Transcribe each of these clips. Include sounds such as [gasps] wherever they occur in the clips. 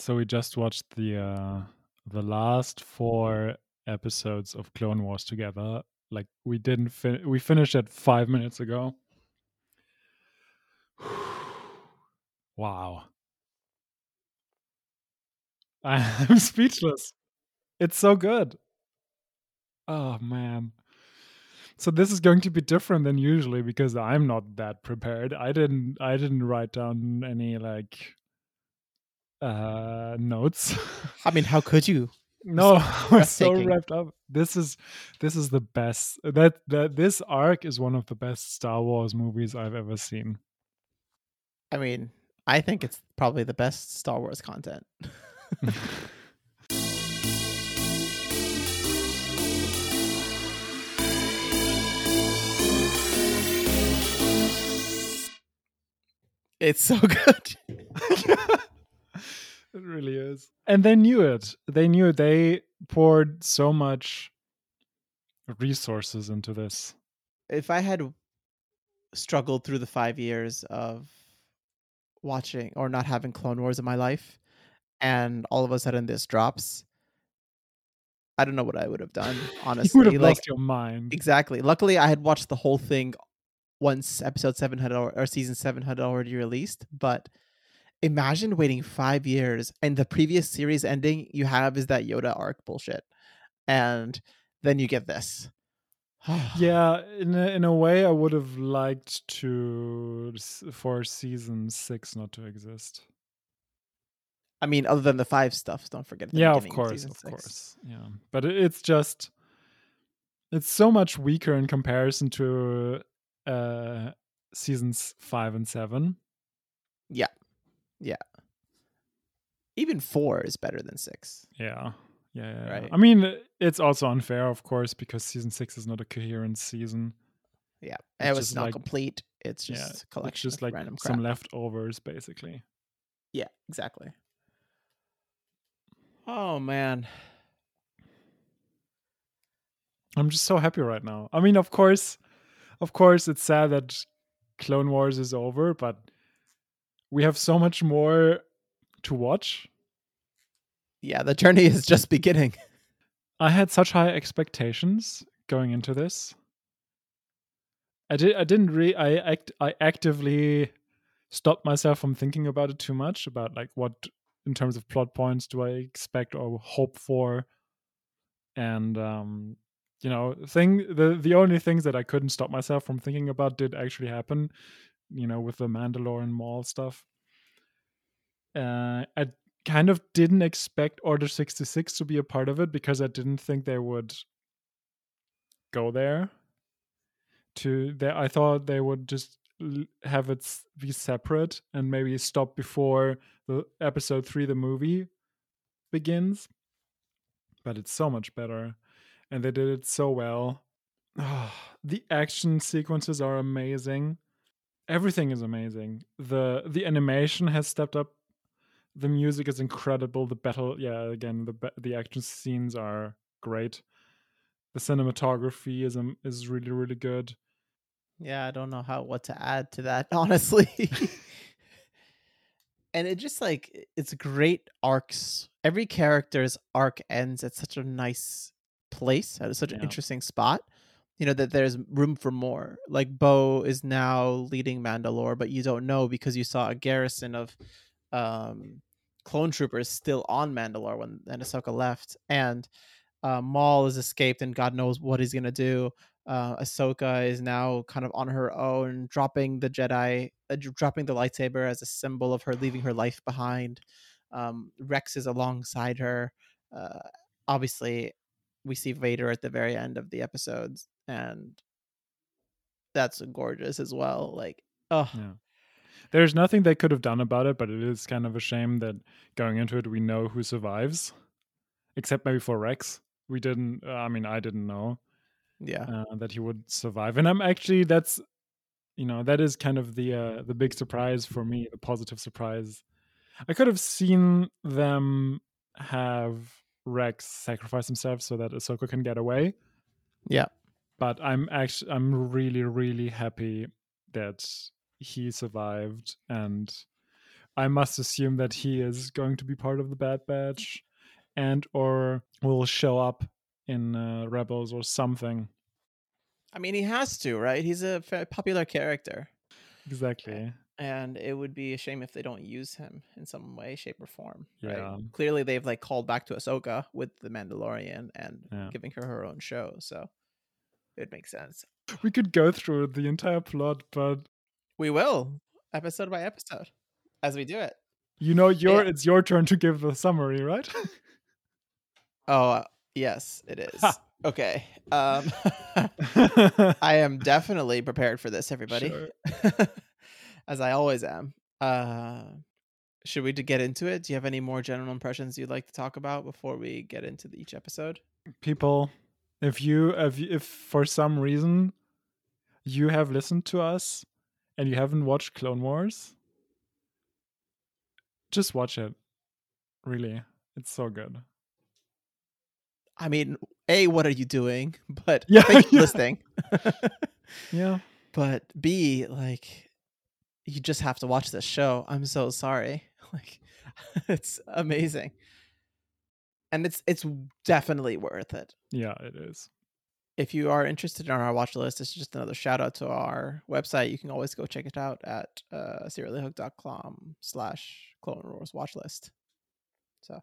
So we just watched the uh the last four episodes of Clone Wars together. Like we didn't fin- we finished it 5 minutes ago. [sighs] wow. [laughs] I'm speechless. It's so good. Oh man. So this is going to be different than usually because I'm not that prepared. I didn't I didn't write down any like uh notes. [laughs] I mean, how could you? no, was [laughs] so wrapped up. This is this is the best. That that this arc is one of the best Star Wars movies I've ever seen. I mean, I think it's probably the best Star Wars content. [laughs] It's so good. It really is. And they knew it. They knew it. They poured so much resources into this. if I had struggled through the five years of watching or not having Clone Wars in my life, and all of a sudden this drops, I don't know what I would have done. [laughs] you would Honestly, have like lost your mind. exactly. Luckily, I had watched the whole thing once episode seven had al- or season seven had already released. But imagine waiting five years and the previous series ending you have is that Yoda arc bullshit, and then you get this. [sighs] Yeah, in a, in a way, I would have liked to for season six not to exist. I mean, other than the five stuff, don't forget. the yeah, of course, season of course. Yeah, but it- it's just it's so much weaker in comparison to uh seasons five and seven. Yeah, yeah. Even four is better than six. Yeah. Yeah, yeah. Right. I mean, it's also unfair, of course, because season six is not a coherent season. Yeah, It's it was not like- complete. It's just yeah, a it's just like random crap. some leftovers, basically. yeah, exactly. Oh man, I'm just so happy right now. I mean, of course, of course, it's sad that Clone Wars is over, but we have so much more to watch. yeah, the journey is just beginning. [laughs] I had such high expectations going into this. I did. I didn't really. I act. I actively stopped myself from thinking about it too much about like what in terms of plot points do I expect or hope for, and um, you know, thing the the only things that I couldn't stop myself from thinking about did actually happen. You know, with the Mandalorian Maul stuff. Uh, I kind of didn't expect Order 66 to be a part of it because I didn't think they would go there. To there, I thought they would just have it be separate and maybe stop before the episode three, the movie begins. But it's so much better, and they did it so well. [sighs] the action sequences are amazing. Everything is amazing. the The animation has stepped up the music is incredible the battle yeah again the the action scenes are great the cinematography is um, is really really good Yeah, I don't know how what to add to that, [laughs] honestly. and it just like it's great arcs. Every character's arc ends at such a nice place, at such an Yeah. interesting spot. You know that there's room for more. Like Bo is now leading Mandalore, but you don't know because you saw a garrison of um clone troopers still on Mandalore when when Ahsoka left, and uh, Maul has escaped, and God knows what he's gonna do uh, Ahsoka is now kind of on her own, dropping the Jedi, uh, dropping the lightsaber as a symbol of her leaving her life behind. Um, Rex is alongside her. Uh, obviously, we see Vader at the very end of the episodes, and that's gorgeous as well. Like, oh, yeah. There's nothing they could have done about it but it is kind of a shame that going into it we know who survives except maybe for rex. We didn't uh, i mean i didn't know yeah, uh, that he would survive and i'm actually that's you know that is kind of the uh, the big surprise for me the positive surprise. I could have seen them have rex sacrifice himself so that ahsoka can get away. Yeah, but i'm actually i'm really really happy that he survived and I must assume that he is going to be part of the Bad Batch, and or will show up in uh, Rebels or something. I mean, he has to, right? He's a very popular character, Exactly. and it would be a shame if they don't use him in some way, shape, or form. right? Yeah. Clearly, they've like called back to Ahsoka with the Mandalorian and Yeah. giving her her own show, so it makes sense. We could go through the entire plot, but We will episode by episode as we do it. you know, your Yeah. it's your turn to give the summary, right? [laughs] Oh, uh, yes, it [laughs] is. Ha. Okay. Um, [laughs] I am definitely prepared for this, everybody, Sure. as I always am. Uh, should we get into it? Do you have any more general impressions you'd like to talk about before we get into each episode? People, if you if you- if for some reason you have listened to us and you haven't watched Clone Wars, just watch it. Really, it's so good. I mean, A, what are you doing? [laughs] But Yeah, thank [laughs] you yeah. listening. [laughs] Yeah. but B, like, you just have to watch this show. I'm so sorry. Like, it's amazing. And it's it's definitely worth it. Yeah, it is. if you are interested in our watch list, this is just another shout out to our website. You can always go check it out at uh, seriallyhook.com slash Clone Wars watch list. So,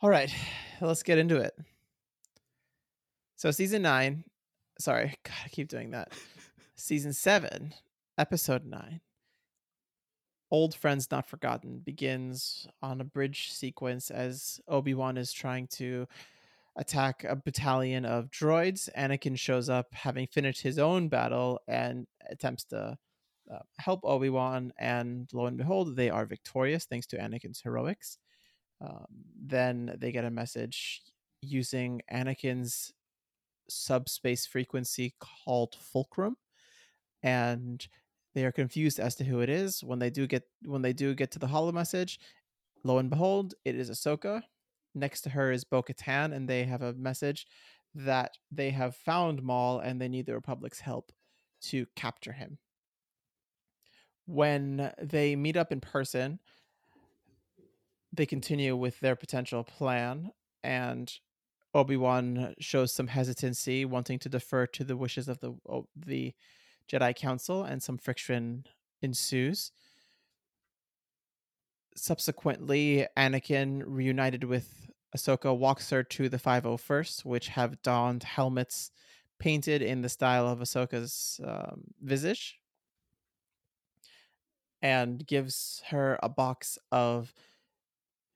all right, [sighs] let's get into it. So, season nine, sorry, [laughs] God, I keep doing that. [laughs] season seven, episode nine. Old Friends Not Forgotten begins on a bridge sequence as Obi Wan is trying to attack a battalion of droids. Anakin shows up, having finished his own battle, and attempts to uh, help Obi Wan. And lo and behold, they are victorious thanks to Anakin's heroics. Um, then they get a message using Anakin's subspace frequency called Fulcrum, and they are confused as to who it is. When they do get when they do get to the holo message, lo and behold, it is Ahsoka next to her is Bo Katan, and they have a message that they have found Maul and they need the Republic's help to capture him. When they meet up in person, they continue with their potential plan, and Obi Wan shows some hesitancy, wanting to defer to the wishes of the the Jedi Council, and some friction ensues subsequently, Anakin, reunited with Ahsoka, walks her to the 501st, which have donned helmets painted in the style of Ahsoka's um, visage, and gives her a box of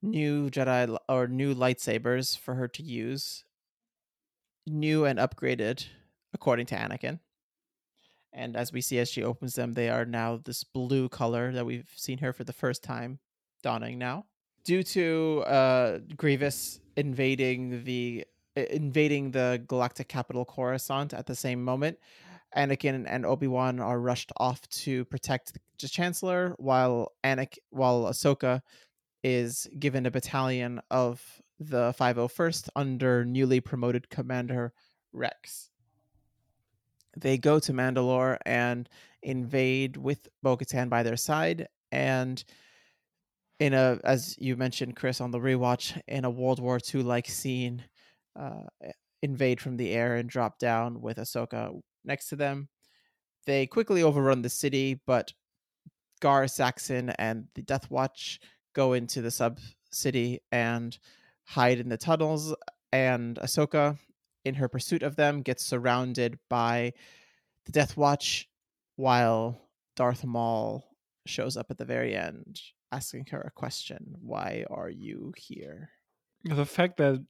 new Jedi or new lightsabers for her to use, new and upgraded according to Anakin. And as we see as she opens them, they are now this blue color that we've seen her for the first time dawning now. Due to uh, Grievous invading the invading the galactic capital Coruscant at the same moment, Anakin and Obi Wan are rushed off to protect the Chancellor, while Anakin, while Ahsoka is given a battalion of the 501st under newly promoted Commander Rex. They go to Mandalore and invade with Bo Katan by their side, and in a as you mentioned chris on the rewatch in a world war ii like scene uh invade from the air and drop down with ahsoka next to them. They quickly overrun the city but gar saxon and the death watch go into the sub city and hide in the tunnels and ahsoka in her pursuit of them gets surrounded by the death watch while darth maul shows up at the very end asking her a question why are you here The fact that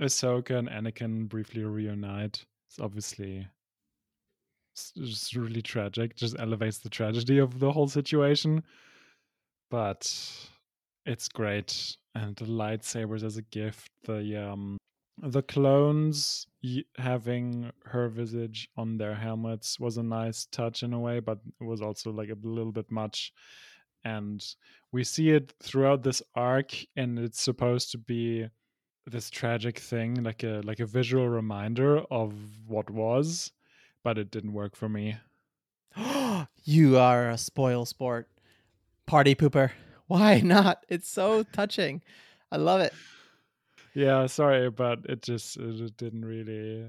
Ahsoka and Anakin briefly reunite is obviously just really tragic. Just elevates the tragedy of the whole situation. But it's great, and the lightsabers as a gift. The um, the clones having her visage on their helmets was a nice touch in a way, but it was also like a little bit much. And we see it throughout this arc, and it's supposed to be this tragic thing like a like a visual reminder of what was but it didn't work for me [gasps] you are a spoil sport party pooper Why not? It's so touching. I love it. Yeah, sorry, but it just it didn't really.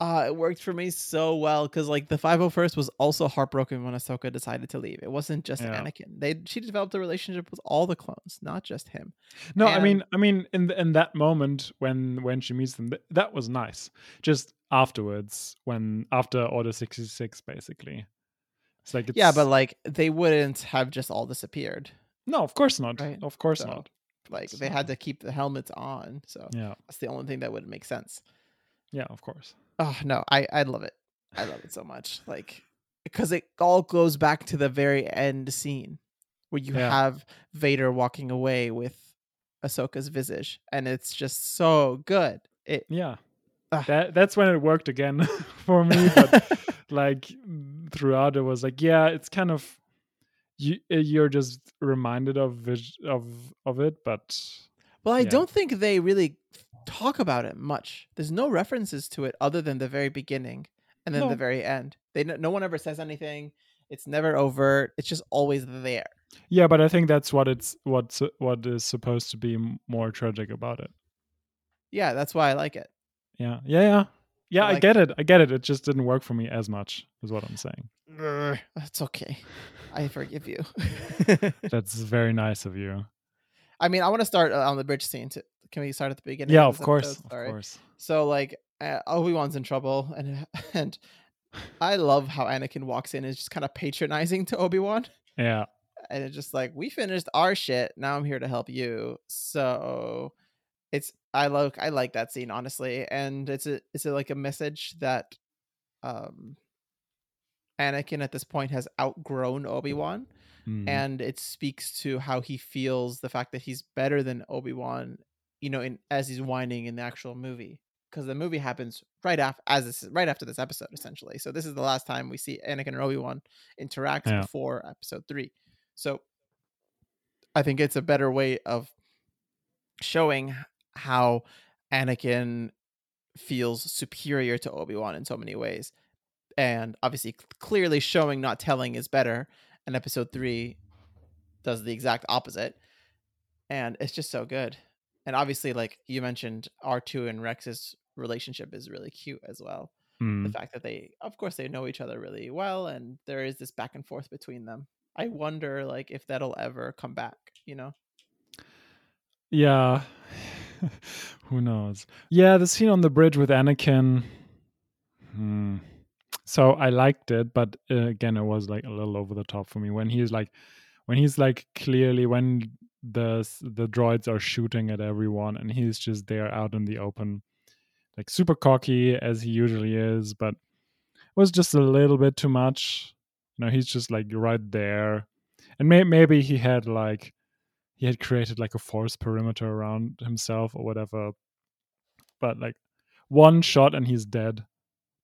Uh, it worked for me so well because like the 501st was also heartbroken when Ahsoka decided to leave. It wasn't just Yeah. Anakin. They she developed a relationship with all the clones, not just him. No, I mean, I mean, in the, in that moment when when she meets them, th- that was nice. Just afterwards, when after Order sixty six, basically, it's like it's Yeah, but like they wouldn't have just all disappeared. no, of course not. Right, Of course so- not. Like So- they had to keep the helmets on, so Yeah, that's the only thing that would make sense. yeah, of course. Oh no, I I love it. I love it so much. Like because it all goes back to the very end scene where you Yeah. have Vader walking away with Ahsoka's visage, and it's just so good. It Yeah, Ah. that that's when it worked again [laughs] for me. But [laughs] like throughout, it was like, yeah, it's kind of you. uh, You're just reminded of of of it, but well, I yeah. don't think they really talk about it much. There's no references to it other than the very beginning and then No. the very end. They no one ever says anything. It's never overt. It's just always there. yeah, but I think that's what it's what's what is supposed to be more tragic about it. Yeah, that's why I like it. Yeah, yeah, yeah, yeah. I get it. I get it. It just didn't work for me as much, is what I'm saying. That's okay. I forgive you. [laughs] That's [laughs] very nice of you. I mean, I want to start uh, on the bridge scene. To, can we start at the beginning? Yeah, of of course, of course. So like uh, Obi Wan's in trouble, and [laughs] and I love how Anakin walks in and is just kind of patronizing to Obi Wan, Yeah, and it's just like we finished our shit. Now I'm here to help you. So it's I love I like that scene honestly, and it's a it's a, like a message that um Anakin at this point has outgrown Obi Wan Mm. and it speaks to how he feels the fact that he's better than Obi-Wan, you know, in as he's whining in the actual movie. Because the movie happens right after as this right after this episode, essentially. So this is the last time we see Anakin and Obi-Wan interact Yeah. before episode three. So I think it's a better way of showing how Anakin feels superior to Obi-Wan in so many ways. And obviously clearly showing not telling is better and episode three does the exact opposite and it's just so good and obviously like you mentioned r2 and rex's relationship is really cute as well the Mm. fact that they of course they know each other really well and there is this back and forth between them i wonder like if that'll ever come back you know Yeah. [laughs] Who knows? Yeah, the scene on the bridge with Anakin. Hmm. So I liked it, but uh, again, it was like a little over the top for me when he's like, when he's like clearly when the the droids are shooting at everyone and he's just there out in the open, like super cocky as he usually is, but it was just a little bit too much. You know, he's just like right there, and may- maybe he had like he had created like a force perimeter around himself or whatever. But like one shot and he's dead,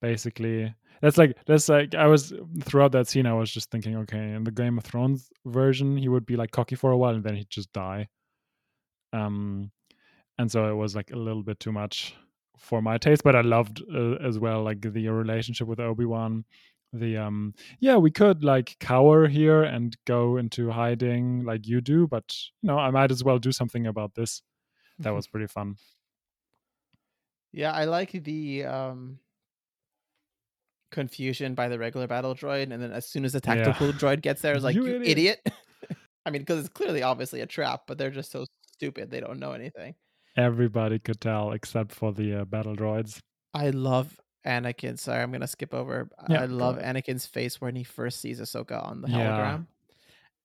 basically. That's like that's like I was throughout that scene. I was just thinking, okay, in the Game of Thrones version, he would be like cocky for a while and then he'd just die. Um, and so it was like a little bit too much for my taste. But I loved uh, as well like the relationship with Obi Wan. The um, yeah, we could like cower here and go into hiding like you do, but you know, I might as well do something about this. That [laughs] was pretty fun. yeah i like the um confusion by the regular battle droid and then as soon as the Yeah. tactical droid gets there it's [laughs] like You you, idiot." idiot, [laughs] i mean because it's clearly obviously a trap but they're just so stupid they don't know anything Everybody could tell except for the uh, battle droids. I love Anakin. Sorry, I'm gonna skip over. Yeah, I love. Anakin's face when he first sees Ahsoka on the Yeah. hologram,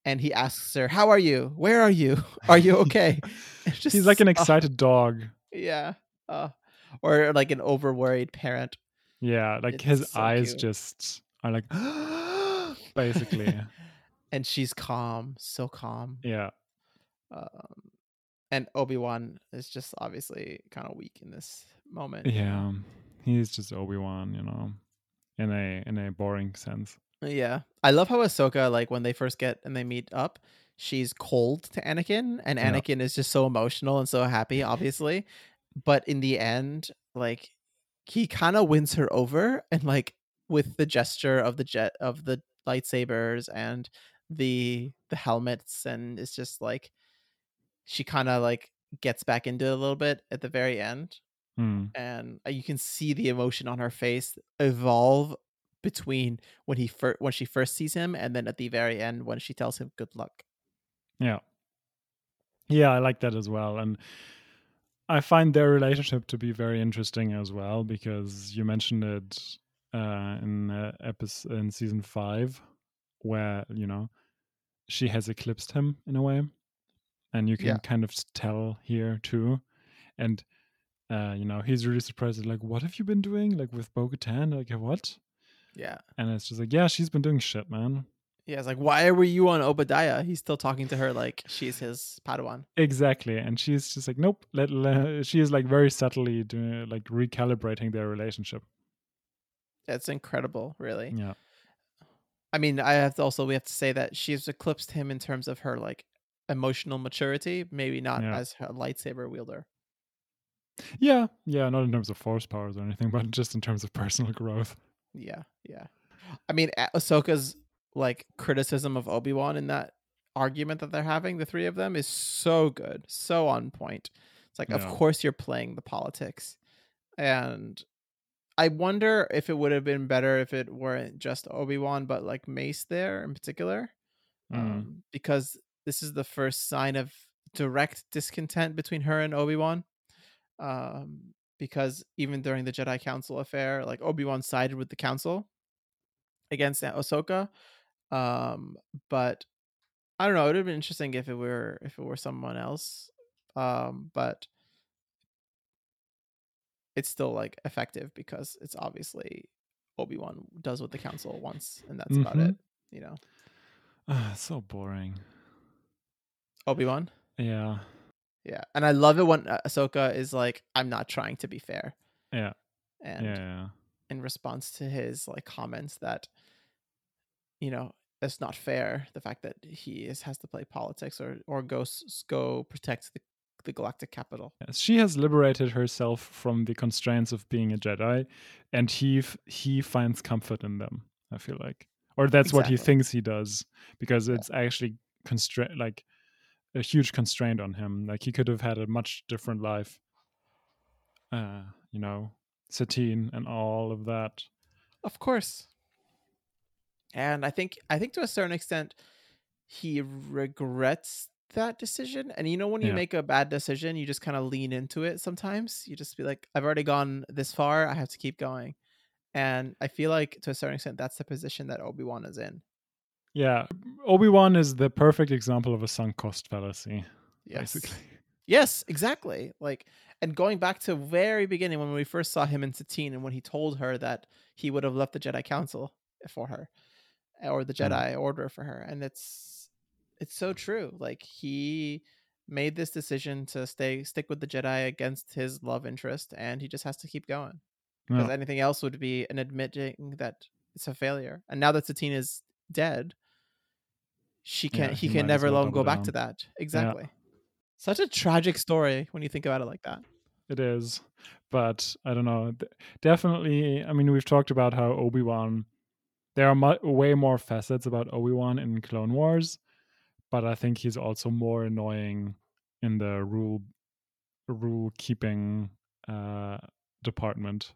and he asks her, "How are you? Where are you? [laughs] Are you [laughs] okay?" [laughs] Just He's like an uh, excited dog. yeah, uh, or like an over worried parent. Yeah, like It's his so eyes cute. just are like [gasps] basically. and she's calm, so calm. Yeah. Um, and Obi Wan is just obviously kind of weak in this moment. Yeah. He's just Obi-Wan, you know, in a in a boring sense. Yeah. I love how Ahsoka, like when they first get and they meet up, she's cold to Anakin, and Yeah. Anakin is just so emotional and so happy, obviously. But in the end, like he kind of wins her over and like with the gesture of the jet of the lightsabers and the the helmets and it's just like she kind of like gets back into it a little bit at the very end Hmm. and uh, you can see the emotion on her face evolve between when he fir- when she first sees him and then at the very end when she tells him good luck. Yeah. Yeah, I like that as well. And I find their relationship to be very interesting as well because you mentioned it uh, in uh, episode in season five, where you know she has eclipsed him in a way, and you can Yeah. kind of tell here too, and uh, you know he's really surprised. Like, what have you been doing? Like with Bo-Katan? Like what? Yeah. And it's just like, yeah, she's been doing shit, man. Yeah, it's like why were you on Oba Diah? He's still talking to her like she's his Padawan. Exactly, and she's just like, nope. Let, let she is like very subtly doing like recalibrating their relationship. That's incredible, really. Yeah, I mean, I have to also we have to say that she's eclipsed him in terms of her like emotional maturity, maybe not Yeah. as a lightsaber wielder. Yeah, yeah. Not in terms of force powers or anything, but just in terms of personal growth. Yeah, yeah. I mean, Ahsoka's like criticism of Obi Wan in that argument that they're having, the three of them, is so good, so on point. It's like, of course you're playing the politics, and I wonder if it would have been better if it weren't just Obi Wan, but like Mace there in particular, Mm. um, because this is the first sign of direct discontent between her and Obi Wan. Um, because even during the Jedi Council affair, like Obi Wan sided with the Council against Ahsoka. Um, but I don't know. It would have been interesting if it were if it were someone else. Um, but it's still like effective because it's obviously Obi Wan does what the Council wants, and that's about Mhm. it. You know, Ah, so boring. Obi Wan. Yeah, Yeah, and I love it when Ahsoka is like, "I'm not trying to be fair," yeah, and yeah, in response to his like comments that, you know, it's not fair the fact that he is has to play politics or or go go protect the the galactic capital. Yes, She has liberated herself from the constraints of being a Jedi, and he f- he finds comfort in them. I feel like, or that's what he thinks he does, because Yeah. it's actually constraint like a huge constraint on him. Like he could have had a much different life. Uh, you know, Satine and all of that. Of course. And I think I think to a certain extent he regrets that decision. And you know when you Yeah. make a bad decision, you just kind of lean into it sometimes. You just be like, I've already gone this far, I have to keep going. And I feel like to a certain extent that's the position that Obi-Wan is in. Yeah, Obi Wan is the perfect example of a sunk cost fallacy. Yes. Basically, Yes, exactly. Like, and going back to very beginning when we first saw him in Satine, and when he told her that he would have left the Jedi Council for her, or the Mm. Jedi Order for her, and it's it's so true. Like he made this decision to stay stick with the Jedi against his love interest, and he just has to keep going because Yeah. anything else would be an admitting that it's a failure. And now that Satine is dead, she Yeah, can he he can never well let him go back to that. Exactly. Such a tragic story when you think about it like that. it is but i don't know definitely i mean we've talked about how obi-wan there are mu- way more facets about obi-wan in clone wars but i think he's also more annoying in the rule rule keeping uh department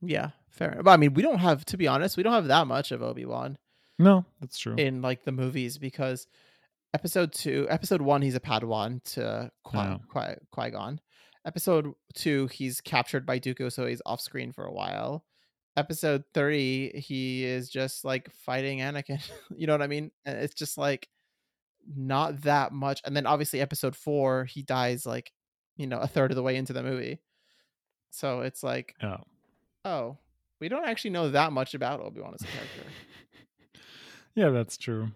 Yeah, fair. But I mean, we don't have to be honest, we don't have that much of Obi-Wan no that's true in like the movies because episode 2, episode 1 he's a Padawan to Qui- Yeah. Qui- Qui-Gon. Episode 2 he's captured by Dooku so he's off screen for a while. Episode 3 he is just like fighting Anakin. [laughs] you know what I mean? And it's just like not that much. And then obviously episode 4 he dies like, you know, a third of the way into the movie. So it's like yeah oh, we don't actually know that much about Obi Wan as a character. Yeah that's true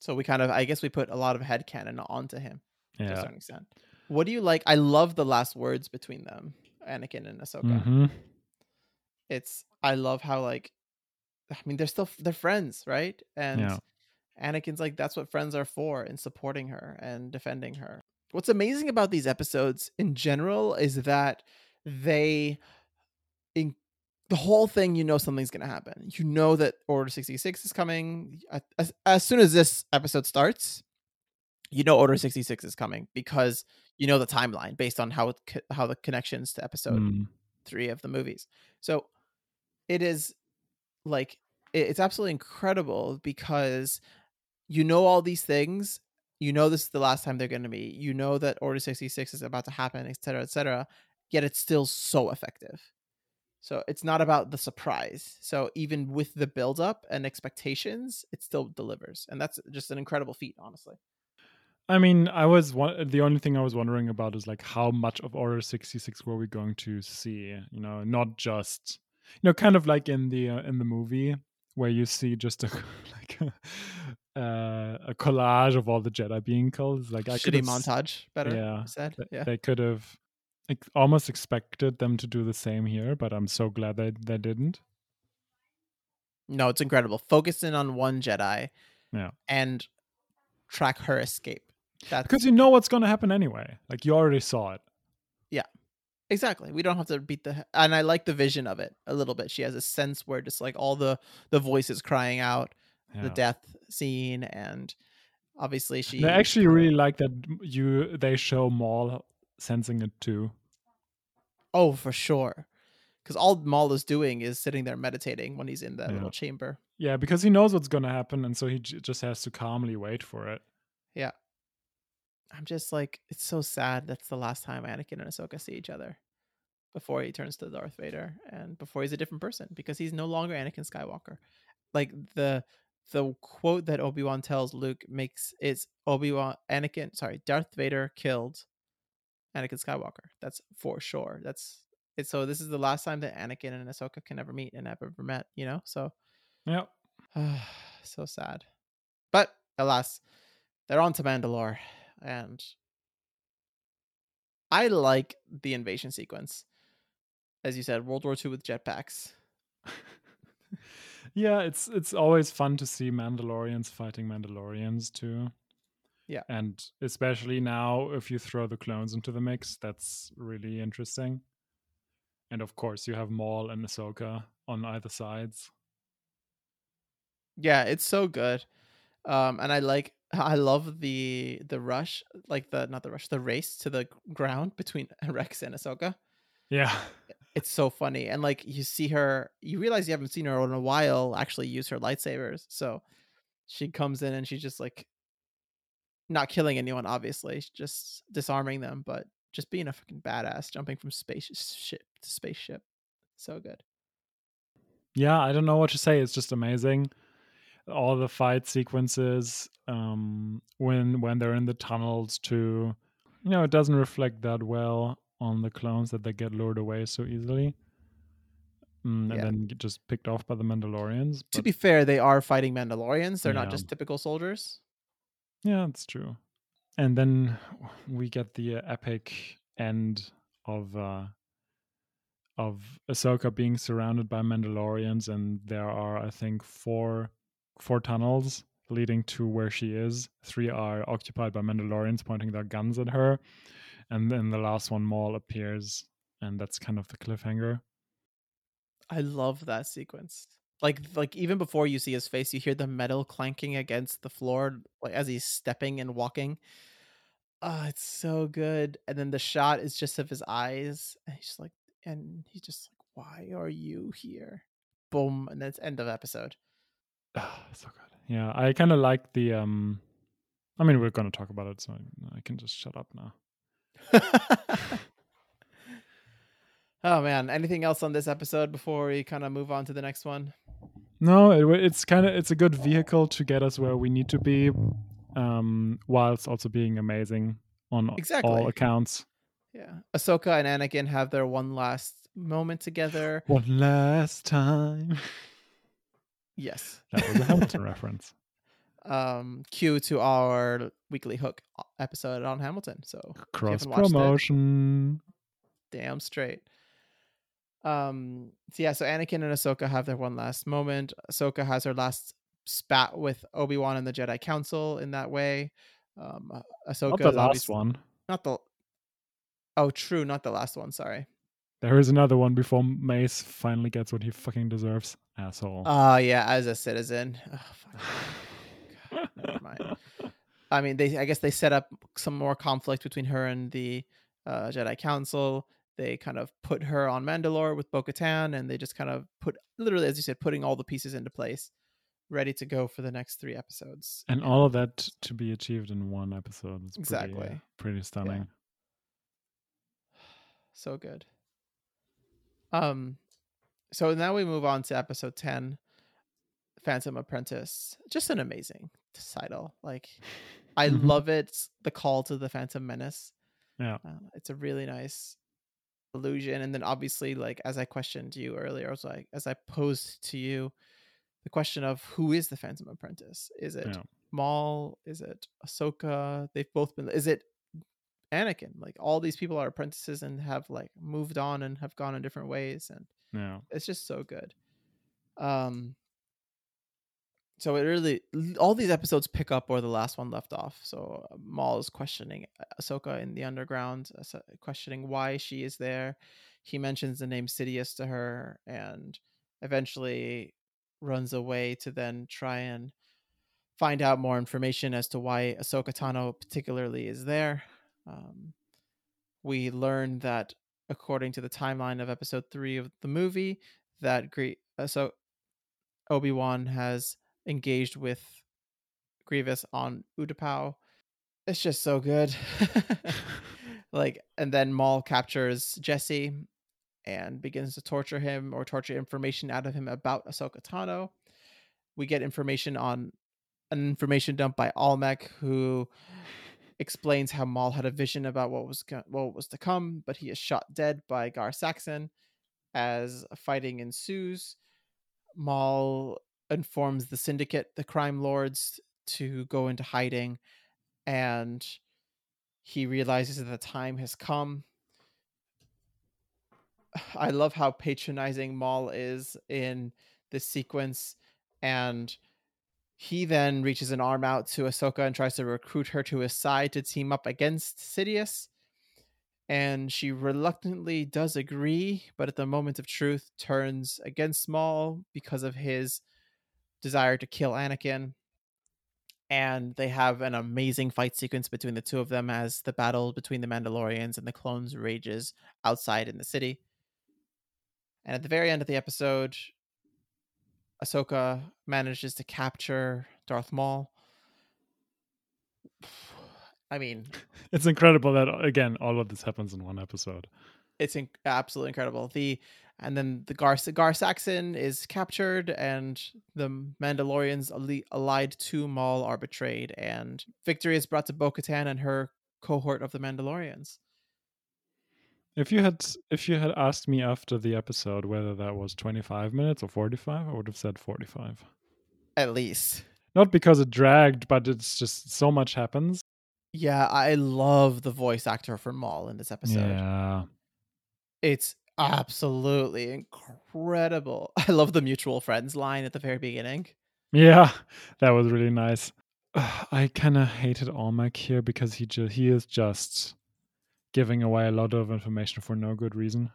So we kind of, I guess, we put a lot of head headcanon onto him to a certain extent. What do you like? I love the last words between them, Anakin and Ahsoka. hmm It's, I love how like, I mean, they're still they're friends, right? And Yeah. Anakin's like, that's what friends are for, in supporting her and defending her. What's amazing about these episodes in general is that they the whole thing, you know something's gonna happen. You know that Order sixty six is coming. As, as soon as this episode starts, you know Order sixty six is coming because you know the timeline based on how it, how the connections to episode Mm. three of the movies. So it is like it's absolutely incredible because you know all these things. You know this is the last time they're going to meet. You know that Order sixty six is about to happen, et cetera, et cetera. Yet it's still so effective. So it's not about the surprise. So even with the build up and expectations, it still delivers, and that's just an incredible feat, honestly. I mean, I was one, the only thing I was wondering about is like how much of Order 66 were we going to see? You know, not just you know, kind of like in the uh, in the movie where you see just a [laughs] like a, uh, a collage of all the Jedi being killed. Like I could Shitty montage, better yeah, said. Yeah. They could have almost expected them to do the same here, but I'm so glad they they didn't. No, it's incredible. Focus in on one Jedi. Yeah. And track her escape. That's Because you know what's going to happen anyway. Like you already saw it. Yeah, exactly. We don't have to beat the and I like the vision of it a little bit. She has a sense where just like all the the voices crying out, Yeah. the death scene, and obviously she. I actually really like that you they show Maul sensing it too. Oh, for sure. Because all Maul is doing is sitting there meditating when he's in that Yeah. little chamber. Yeah, because he knows what's going to happen, and so he j- just has to calmly wait for it. Yeah. I'm just like, it's so sad. That's the last time Anakin and Ahsoka see each other before he turns to Darth Vader and before he's a different person because he's no longer Anakin Skywalker. Like the the quote that Obi Wan tells Luke makes is Obi Wan Anakin sorry Darth Vader killed Anakin Skywalker. That's for sure. That's it. So this is the last time that Anakin and Ahsoka can ever meet and have ever met. You know, so Yeah, [sighs] so sad. But alas, they're on to Mandalore, and I like the invasion sequence. As you said, World War II with jetpacks. [laughs] yeah. It's it's always fun to see Mandalorians fighting Mandalorians too. Yeah. and especially now if you throw the clones into the mix, that's really interesting. And of course, you have Maul and Ahsoka on either sides. Yeah, it's so good. Um, and I like [laughs] I love the the rush, like the not the rush, the race to the ground between [laughs] Rex and Ahsoka. Yeah, It's so funny. And like you see her, you realize you haven't seen her in a while actually use her lightsabers. So she comes in and she's just like not killing anyone, obviously, just disarming them, but just being a fucking badass, jumping from spaceship to spaceship. So good. yeah. I don't know what to say. It's just amazing. All the fight sequences, um, when when they're in the tunnels too. You know, it doesn't reflect that well on the clones that they get lured away so easily. Mm, and Yeah. then get just picked off by the Mandalorians. To be fair, they are fighting Mandalorians. They're not just typical soldiers. Yeah, that's true. And then we get the uh, epic end of uh of Ahsoka being surrounded by Mandalorians, and there are, I think, four four tunnels leading to where she is. Three are occupied by Mandalorians pointing their guns at her, and then the last one, Maul appears, and that's kind of the cliffhanger. I love that sequence. Like like even before you see his face, you hear the metal clanking against the floor like as he's stepping and walking. Oh, it's so good. And then the shot is just of his eyes. And he's like and he's just like, Why are you here? Boom. And that's end of episode. Ah, so good. Yeah, I kind of like the. um I mean, we're going to talk about it, so I can just shut up now. [laughs] oh man. Anything else on this episode before we kind of move on to the next one? No, it, it's kind of it's a good vehicle to get us where we need to be, um, whilst also being amazing on Exactly. all accounts. Yeah. Ahsoka and Anakin have their one last moment together. One last time. Yes. That was a Hamilton [laughs] reference. um cue to our weekly hook uh, episode on Hamilton. So Cross promotion. damn straight. Um so yeah, so Anakin and Ahsoka have their one last moment. Ahsoka has her last spat with Obi-Wan and the Jedi Council in that way. Um uh, Ahsoka Not the last one. Not the Oh, true, not the last one, sorry. There is another one before Mace finally gets what he fucking deserves. Asshole. Oh yeah, as a citizen. Oh, fuck. God, never mind. [laughs] I mean, they I guess they set up some more conflict between her and the uh, Jedi Council. They kind of put her on Mandalore with Bo-Katan, and they just kind of put literally, as you said, putting all the pieces into place, ready to go for the next three episodes. and all of that to be achieved in one episode. It's pretty, Exactly. pretty stunning. [sighs] so good. Um, so now we move on to episode ten, Phantom Apprentice. Just an amazing title. Like, [laughs] I Mhm. love it. The call to the Phantom Menace. Yeah. Uh, it's a really nice illusion. And then obviously, like as I questioned you earlier, I was like, as I posed to you, the question of who is the Phantom Apprentice? Is it Yeah. Maul? Is it Ahsoka? They've both been. Is it Anakin? Like all these people are apprentices and have like moved on and have gone in different ways, and Yeah. it's just so good. Um. So it really, all these episodes pick up where the last one left off. So uh, Maul is questioning Ahsoka in the underground, questioning why she is there. He mentions the name Sidious to her, and eventually runs away to then try and find out more information as to why Ahsoka Tano particularly is there. Um, we learn that according to the timeline of Episode Three of the movie, that Gre- uh, so Obi Wan has engaged with Grievous on Utapau. It's just so good. [laughs] [laughs] like, and then Maul captures Jesse and begins to torture him or torture information out of him about Ahsoka Tano. We get information on an information dump by Almec, who explains how Maul had a vision about what was go- what was to come, but he is shot dead by Gar Saxon. As fighting ensues, Maul informs the syndicate, the crime lords, to go into hiding, and he realizes that the time has come. [sighs] I love how patronizing Maul is in this sequence, and he then reaches an arm out to Ahsoka and tries to recruit her to his side to team up against Sidious. And she reluctantly does agree, but at the moment of truth turns against Maul because of his desire to kill Anakin. And they have an amazing fight sequence between the two of them as the battle between the Mandalorians and the clones rages outside in the city. And at the very end of the episode, Ahsoka manages to capture Darth Maul. [sighs] I mean, [laughs] It's incredible that again all of this happens in one episode. it's in- absolutely incredible. The and then the Gar Gar Saxon is captured, and the Mandalorians alli- allied to Maul are betrayed, and victory is brought to Bo-Katan and her cohort of the Mandalorians. If you had if you had asked me after the episode whether that was 25 minutes or 45, I would have said 45. At least, Not because it dragged, but it's just so much happens. yeah, I love the voice actor for Maul in this episode. Yeah. It's absolutely incredible. [laughs] I love the mutual friends line at the very beginning. Yeah, that was really nice. [sighs] I kind of hated Almec here because he just he is just giving away a lot of information for no good reason.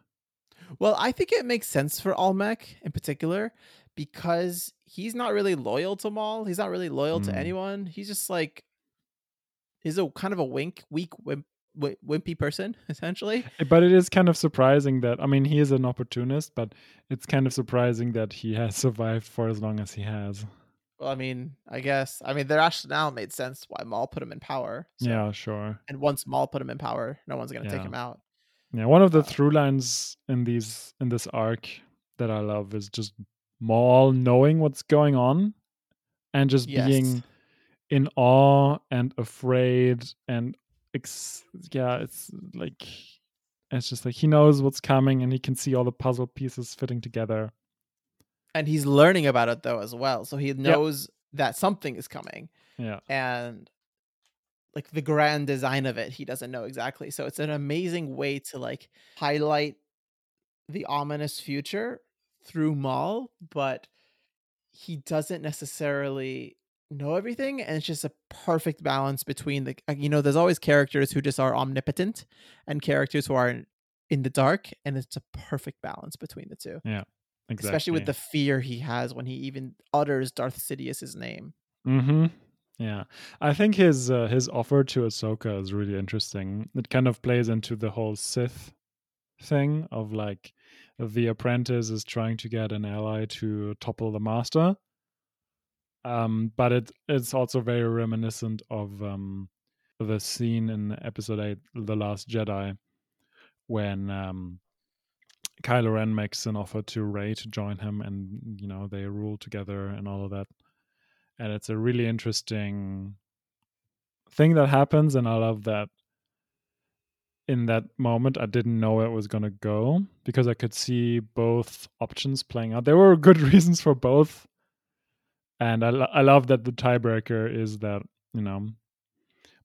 Well, I think it makes sense for Almec in particular because he's not really loyal to Maul. He's not really loyal to Mm. anyone. He's just like he's a kind of a wink, weak, wimp, wi- wimpy person [laughs] essentially. Eh, But it is kind of surprising that I mean he is an opportunist, but it's kind of surprising that he has [laughs] survived for as long as he has. Well, I mean, I guess I mean the rationale made sense why Maul put him in power. so- Yeah, sure. and once Maul put him in power, no one's gonna take him out. Yeah, one of the Uh, through lines in these in this arc that I love is just Maul knowing what's going on and just Yes. being in awe and afraid and ex- yeah, it's like it's just like he knows what's coming and he can see all the puzzle pieces fitting together. And he's learning about it though as well, so he knows that something is coming. Yeah. and like the grand design of it he doesn't know exactly so it's an amazing way to like highlight the ominous future through Maul but he doesn't necessarily know everything and it's just a perfect balance between the uh, you know there's always characters who just are omnipotent and characters who are in the dark, and it's a perfect balance between the two. yeah Exactly. Especially with the fear he has when he even utters Darth Sidious's name. Mm-hmm. Yeah, I think his uh, his offer to Ahsoka is really interesting. It kind of plays into the whole Sith thing of like the apprentice is trying to get an ally to topple the master. Um, but it it's also very reminiscent of um, the scene in Episode Eight, The Last Jedi, when um, Kylo Ren makes an offer to Rey to join him, and you know they rule together and all of that. And it's a really interesting thing that happens and i love that in that moment i didn't know where it was to go because i could see both options playing out. There were good [laughs] reasons for both and i, I love that the tiebreaker is that you know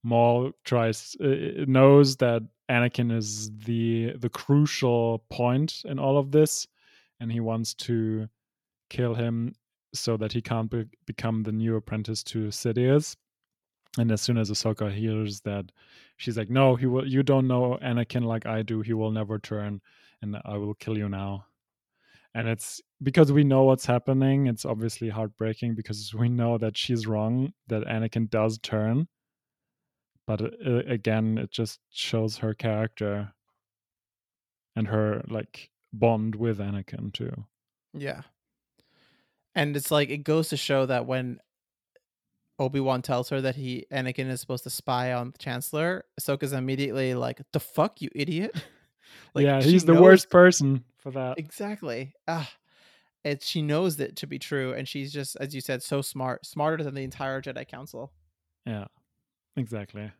maul tries uh, knows that anakin is the the crucial point in all of this and he wants to kill him so that he can't be- become the new apprentice to Sidious. And as soon as Ahsoka hears that, she's like, "No, he will. You don't know Anakin like I do. He will never turn, and I will kill you now." And it's because we know what's happening. It's obviously heartbreaking because [laughs] we know that she's wrong. That Anakin does turn, but uh, again, it just shows her character and her like bond with Anakin too. Yeah. And it's like it goes to show that when Obi-Wan tells her that he Anakin is supposed to spy on the Chancellor, Ahsoka's immediately like, "The fuck, you idiot!" [laughs] like, yeah, he's the knows- worst person for that. Exactly. Ah, it. She knows it to be true, and she's just, as you said, so smart, smarter than the entire Jedi Council. Yeah, exactly.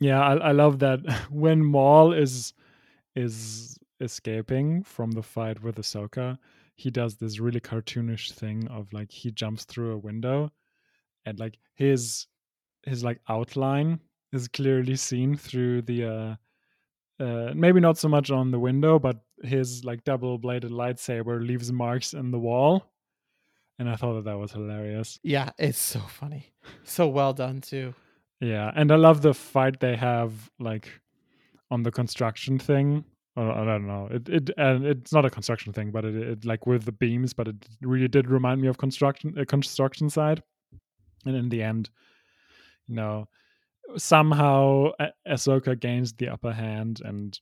Yeah, I, I love that [laughs] when Maul is is escaping from the fight with Ahsoka, he does this really cartoonish thing of like he jumps through a window, and like his his like outline is clearly seen through the uh uh maybe not so much on the window, but his like double bladed lightsaber leaves marks in the wall. And I thought that that was hilarious. Yeah, it's so funny, so well done too. Yeah, and I love the fight they have like on the construction thing. I don't know. It it and it's not a construction thing, but it, it like with the beams, but it really did remind me of construction a construction side. And in the end, you know, somehow Ah- Ahsoka gains the upper hand and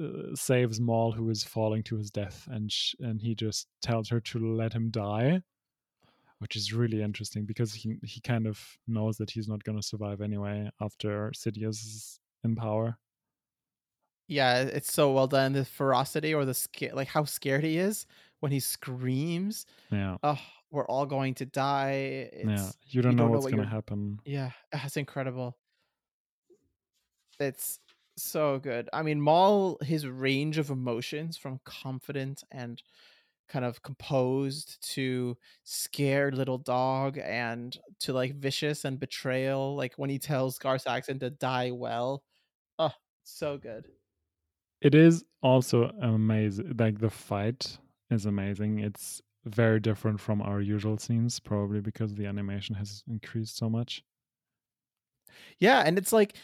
uh, saves Maul, who is falling to his death, and sh- and he just tells her to let him die, which is really interesting because he he kind of knows that he's not going to survive anyway after Sidious is in power. Yeah, it's so well done. The ferocity or the scare, like how scared he is when he screams, Yeah, "Oh, we're all going to die." It's, yeah. You don't you know don't know what's what going to happen. Yeah, [laughs] that's incredible. It's so good. I mean, Maul, his range of emotions from confident and kind of composed to scared little dog and to like vicious and betrayal, like when he tells Gar Saxon to die well. Oh, so good. It is also amazing. Like the fight is amazing. It's very different from our usual scenes, probably because the animation has increased so much. Yeah, and it's like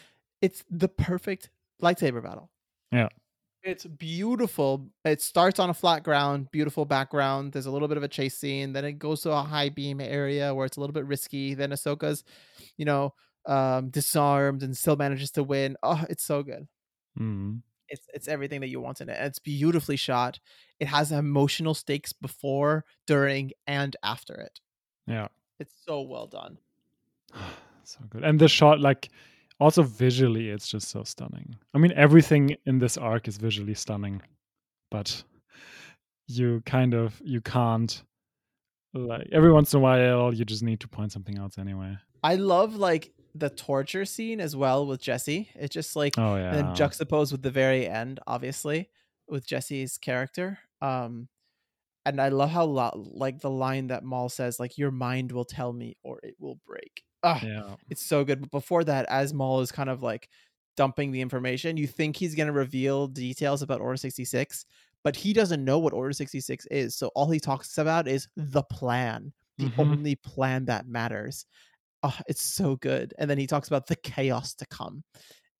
it's the perfect lightsaber battle. Yeah. It's beautiful. It starts on a flat ground, beautiful background. There's a little bit of a chase scene. Then it goes to a high beam area where it's a little bit risky. Then Ahsoka's, you know, um, disarmed and still manages to win. Oh, it's so good. Mm. It's it's everything that you want in it. It's beautifully shot. It has emotional stakes before, during, and after it. Yeah. It's so well done. [sighs] so good. And the shot, like, also visually, it's just so stunning. I mean, everything in this arc is visually stunning, but you kind of you can't like every once in a while you just need to point something out anyway. I love like the torture scene as well with Jesse. It's just like Oh yeah. and then juxtaposed with the very end, obviously, with Jesse's character. Um, and I love how lo- like the line that Maul says, like "Your mind will tell me, or it will break." Ah, yeah. it's so good. But before that, as Maul is kind of like dumping the information, you think he's gonna reveal details about Order sixty six, but he doesn't know what Order sixty six is. So all he talks about is the plan, the Mhm. only plan that matters. Oh, it's so good. And then he talks about the chaos to come.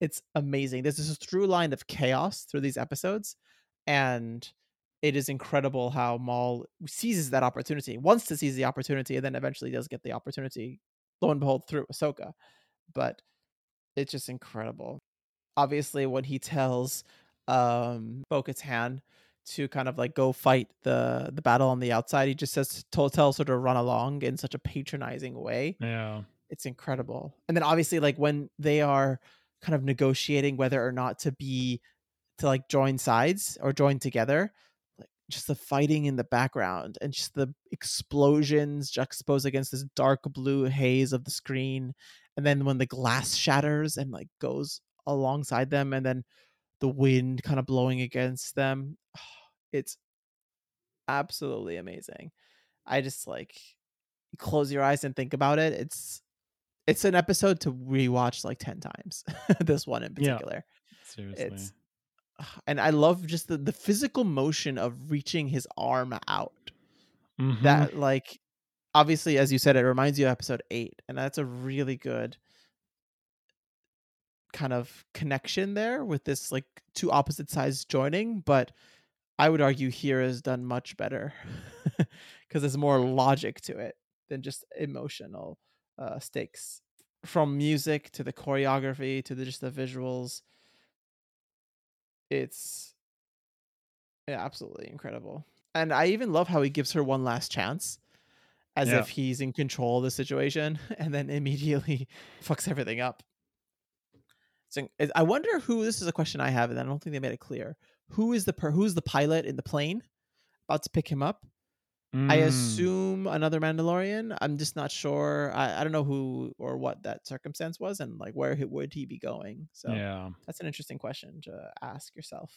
it's amazing. There's this through line of chaos through these episodes, and it is incredible how Maul seizes that opportunity, wants to seize the opportunity, and then eventually does get the opportunity. Lo and behold, through Ahsoka, but it's just incredible. Obviously, when he tells um Bo-Katan to kind of like go fight the the battle on the outside, he just says to tells her to run along in such a patronizing way. Yeah. It's incredible. And then obviously, like when they are kind of negotiating whether or not to be to like join sides or join together just the fighting in the background and just the explosions juxtaposed against this dark blue haze of the screen and then when the glass shatters and like goes alongside them and then the wind kind of blowing against them [sighs] it's absolutely amazing i just like close your eyes and think about it it's it's an episode to rewatch like 10 times [laughs] this one in Yeah. particular Seriously. it's and i love just the, the physical motion of reaching his arm out Mhm. that like obviously as you said it reminds you of episode 8 and that's a really good kind of connection there with this like two opposite sides joining but i would argue here is done much better [laughs] because there's more logic to it than just emotional uh, stakes from music to the choreography to the, just the visuals it's yeah, absolutely incredible and i even love how he gives her one last chance as Yeah. if he's in control of the situation [laughs] and then immediately [laughs] fucks everything up so i wonder who this is a question i have and i don't think they made it clear who is the per who's the pilot in the plane about to pick him up I Mm. assume another Mandalorian. I'm just not sure. I, I don't know who or what that circumstance was, and like where he, would he be going. So Yeah. that's an interesting question to ask yourself.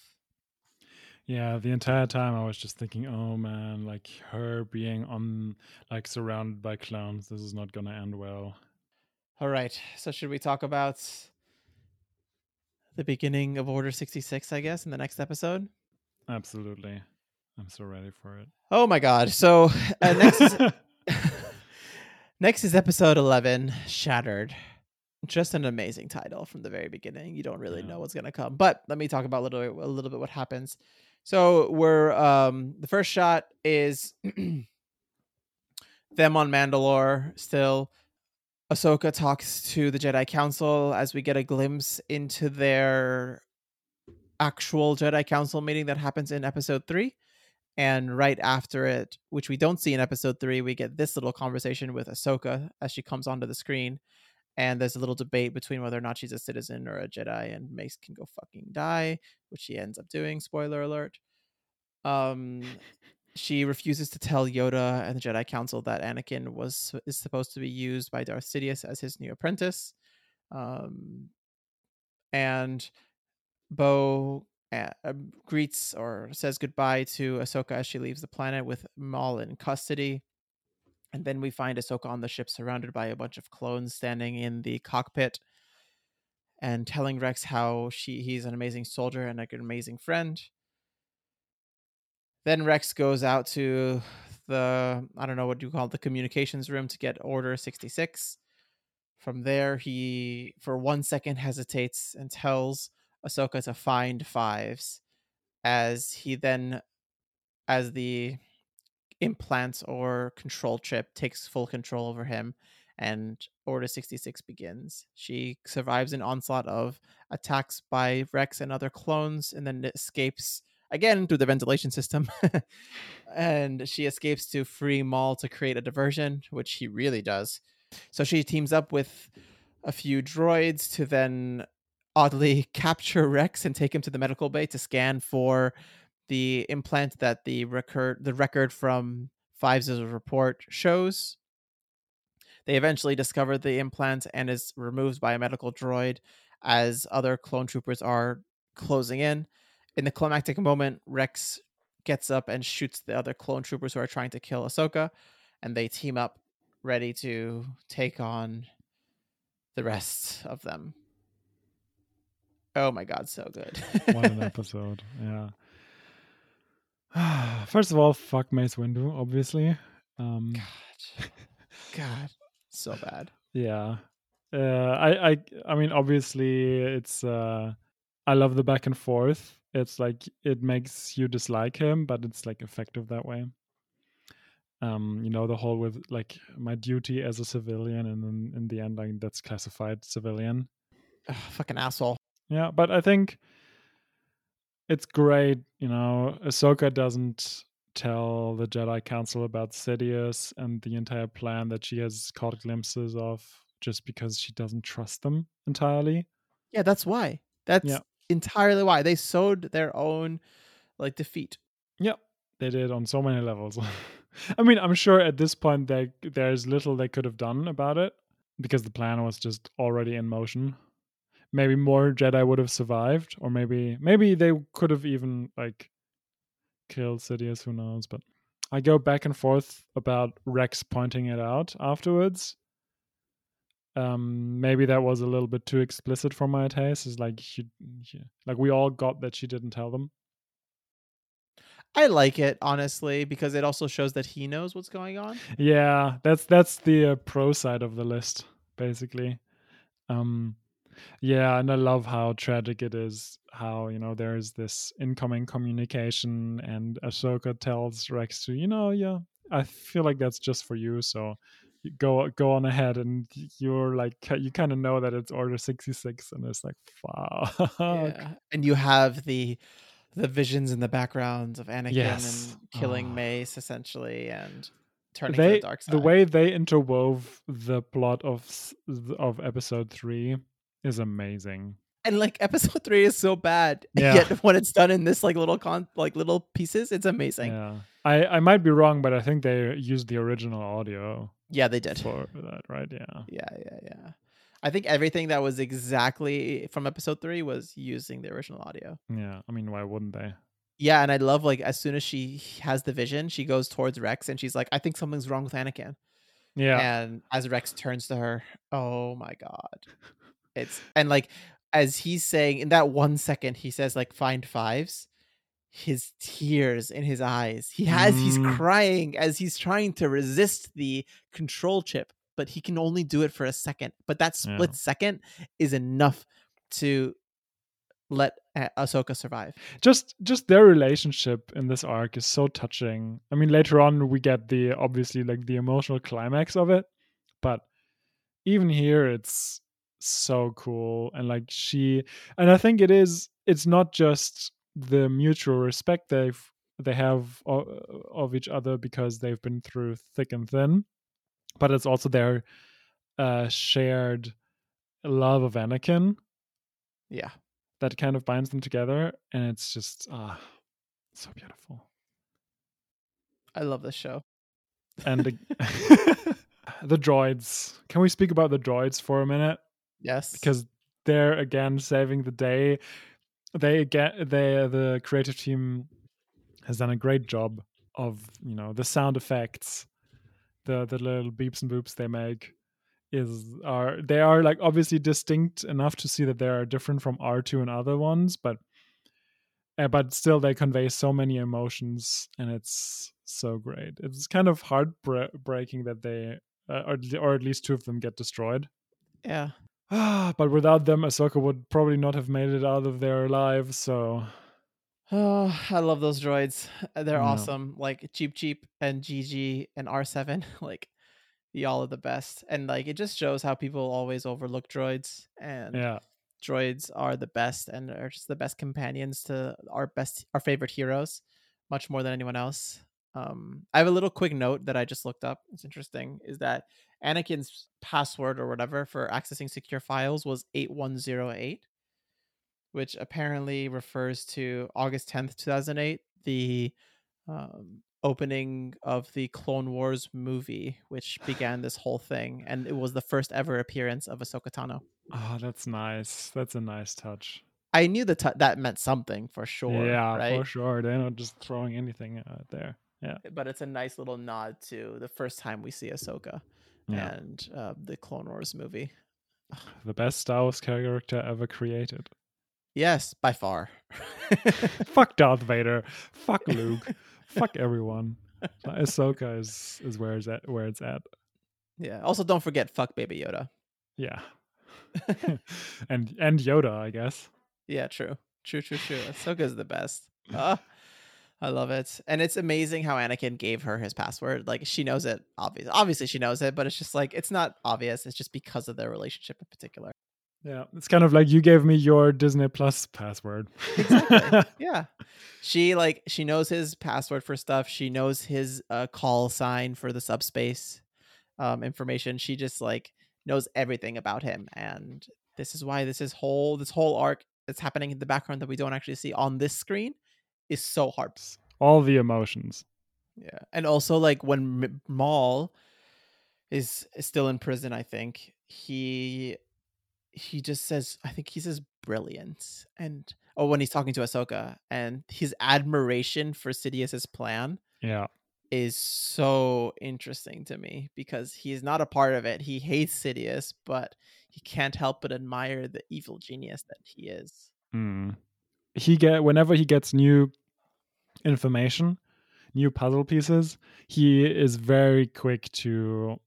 Yeah, the entire time I was just thinking, oh man, like her being on, like surrounded by clowns, this is not gonna end well. All right. So should we talk about the beginning of Order sixty six? I guess in the next episode. Absolutely. I'm so ready for it. Oh my God! So uh, next is [laughs] [laughs] next is episode eleven, Shattered. Just an amazing title from the very beginning. You don't really Yeah. know what's gonna come, but let me talk about a little bit, a little bit what happens. So we're um the first shot is [clears throat] them on Mandalore still. Ahsoka talks to the Jedi Council as we get a glimpse into their actual Jedi Council meeting that happens in episode three. And right after it, which we don't see in episode three, we get this little conversation with Ahsoka as she comes onto the screen. And there's a little debate between whether or not she's a citizen or a Jedi, and Mace can go fucking die, which she ends up doing. Spoiler alert. Um, she refuses to tell Yoda and the Jedi Council that Anakin was is supposed to be used by Darth Sidious as his new apprentice. Um, and Bo uh, greets or says goodbye to Ahsoka as she leaves the planet with Maul in custody. And then we find Ahsoka on the ship surrounded by a bunch of clones standing in the cockpit and telling Rex how she he's an amazing soldier and an amazing friend. Then Rex goes out to the I don't know what you call it, the communications room to get Order 66. From there, he for one second hesitates and tells Ahsoka to find fives, as he then, as the implant or control chip takes full control over him, and Order 66 begins. She survives an onslaught of attacks by Rex and other clones, and then escapes again through the ventilation system. [laughs] and she escapes to free Maul to create a diversion, which he really does. So she teams up with a few droids to then oddly [laughs] capture Rex and take him to the medical bay to scan for the implant that the record the record from Fives' report shows. They eventually discover the implant and is removed by a medical droid as other clone troopers are closing in. In the climactic moment, Rex gets up and shoots the other clone troopers who are trying to kill Ahsoka, and they team up ready to take on the rest of them. Oh my god, so good. What [laughs] an episode. Yeah. [sighs] First of all, fuck Mace Windu, obviously. Um, God. God. So bad. yeah. uh, I, I, I mean, obviously, it's. Uh, I love the back and forth. It's like it makes you dislike him, but it's like effective that way. Um, you know, the whole with like my duty as a civilian, and then in the end, like that's classified civilian. Ugh, fucking asshole. Yeah, but I think it's great. You know, Ahsoka doesn't tell the Jedi Council about Sidious and the entire plan that she has caught glimpses of just because she doesn't trust them entirely. Yeah, that's why. That's Yeah. entirely why they sowed their own like defeat. Yep, they did on so many levels. [laughs] I mean, I'm sure at this point they, there's little they could have done about it because the plan was just already in motion. Maybe more Jedi would have survived, or maybe maybe they could have even like killed Sidious. Who knows? But I go back and forth about Rex pointing it out afterwards. Um, maybe that was a little bit too explicit for my taste. Is like she, she, like we all got that she didn't tell them. I like it honestly because it also shows that he knows what's going on. Yeah, that's that's the uh, pro side of the list, basically. Um, yeah, and I love how tragic it is. How you know there is this incoming communication, and Ahsoka tells Rex to, you know, yeah, I feel like that's just for you. So go go on ahead, and you're like you kind of know that it's Order sixty six, and it's like, fuck. Yeah. And you have the the visions in the background of Anakin Yes. and killing Oh. Mace essentially and turning to they the dark side. the way they interwove the plot of of episode three is amazing. and like [laughs] episode 3 is so bad. Yeah. Yet when it's done in this like little con like little pieces, it's amazing. Yeah, I I might be wrong, but I think they used the original audio Yeah, they did. for that, right? Yeah, Yeah, yeah, yeah. I think everything that was exactly from episode 3 was using the original audio. yeah. I mean, why wouldn't they? Yeah, and I love like as soon as she has the vision, she goes towards Rex and she's like, I think something's wrong with Anakin. Yeah, And as Rex turns to her, oh my god. It's and like as he's saying in that one second, he says like find fives. His tears in his eyes. He has he's Mm. crying as he's trying to resist the control chip, but he can only do it for a second. But that Yeah. split second is enough to let Ah- Ahsoka survive. just just their relationship in this arc is so touching. I mean, later on we get the obviously like the emotional climax of it, but even here it's so cool and like she and I think it is it's not just the mutual respect they've they have of, of each other because they've been through thick and thin, but it's also their uh shared love of Anakin Yeah. that kind of binds them together and it's just ah so beautiful I love this show. and [laughs] the, [laughs] the droids can we speak about the droids for a minute Yes. because they're again saving the day they get they the creative team has done a great job of you know the sound effects the the little beeps and boops they make is are they are like obviously distinct enough to see that they are different from R2 and other ones but uh, but still they convey so many emotions and it's so great it's kind of heartbreaking that they uh, or, or at least two of them get destroyed yeah. [sighs] but without them, Ahsoka would probably not have made it out of their lives. So Oh, [sighs] I love those droids. They're Yeah. awesome. Like Cheap Cheap and GG and R7. [laughs] Like y'all are the best. And like it just shows how people always overlook droids and yeah, droids are the best and are just the best companions to our best our favorite heroes, much more than anyone else. Um, I have a little quick note that I just looked up. It's interesting. Is that Anakin's password or whatever for accessing secure files was eight one zero eight, which apparently refers to August tenth, two thousand eight, the um, opening of the Clone Wars movie, which began this whole thing, and it was the first ever appearance of Ahsoka Tano. oh, that's nice. That's a nice touch. I knew that t- that meant something for sure. yeah, right? for sure. They're not just throwing anything out there. Yeah, But it's a nice little nod to the first time we see Ahsoka yeah. and uh, the Clone Wars movie. [sighs] The best Star Wars character ever created. Yes, by far. [laughs] Fuck Darth Vader. Fuck Luke. Fuck everyone. Ahsoka is is where it's at. Where it's at. yeah. Also, don't forget, fuck Baby Yoda. Yeah, [laughs] [laughs] and and Yoda, I guess. Yeah, true. True, true, true. Ahsoka's the best. Ah, I love it. And it's amazing how Anakin gave her his password. Like she knows it, obviously. Obviously she knows it, but it's just like it's not obvious. It's just because of their relationship in particular. Yeah, it's kind of like you gave me your Disney Plus password. Exactly. [laughs] yeah. She like she knows his password for stuff. She knows his uh, call sign for the subspace um, information. She just like knows everything about him, and this is why this is whole this whole arc that's happening in the background that we don't actually see on this screen is so hard. All the emotions. Yeah, and also like when M- Maul is, still in prison, I think he he just says, I think he says brilliance, and oh, when he's talking to Ahsoka, and his admiration for Sidious's plan Yeah. is so interesting to me because he's not a part of it. He hates Sidious, but he can't help but admire the evil genius that he is. Hmm. He get whenever he gets new information, new puzzle pieces, he is very quick to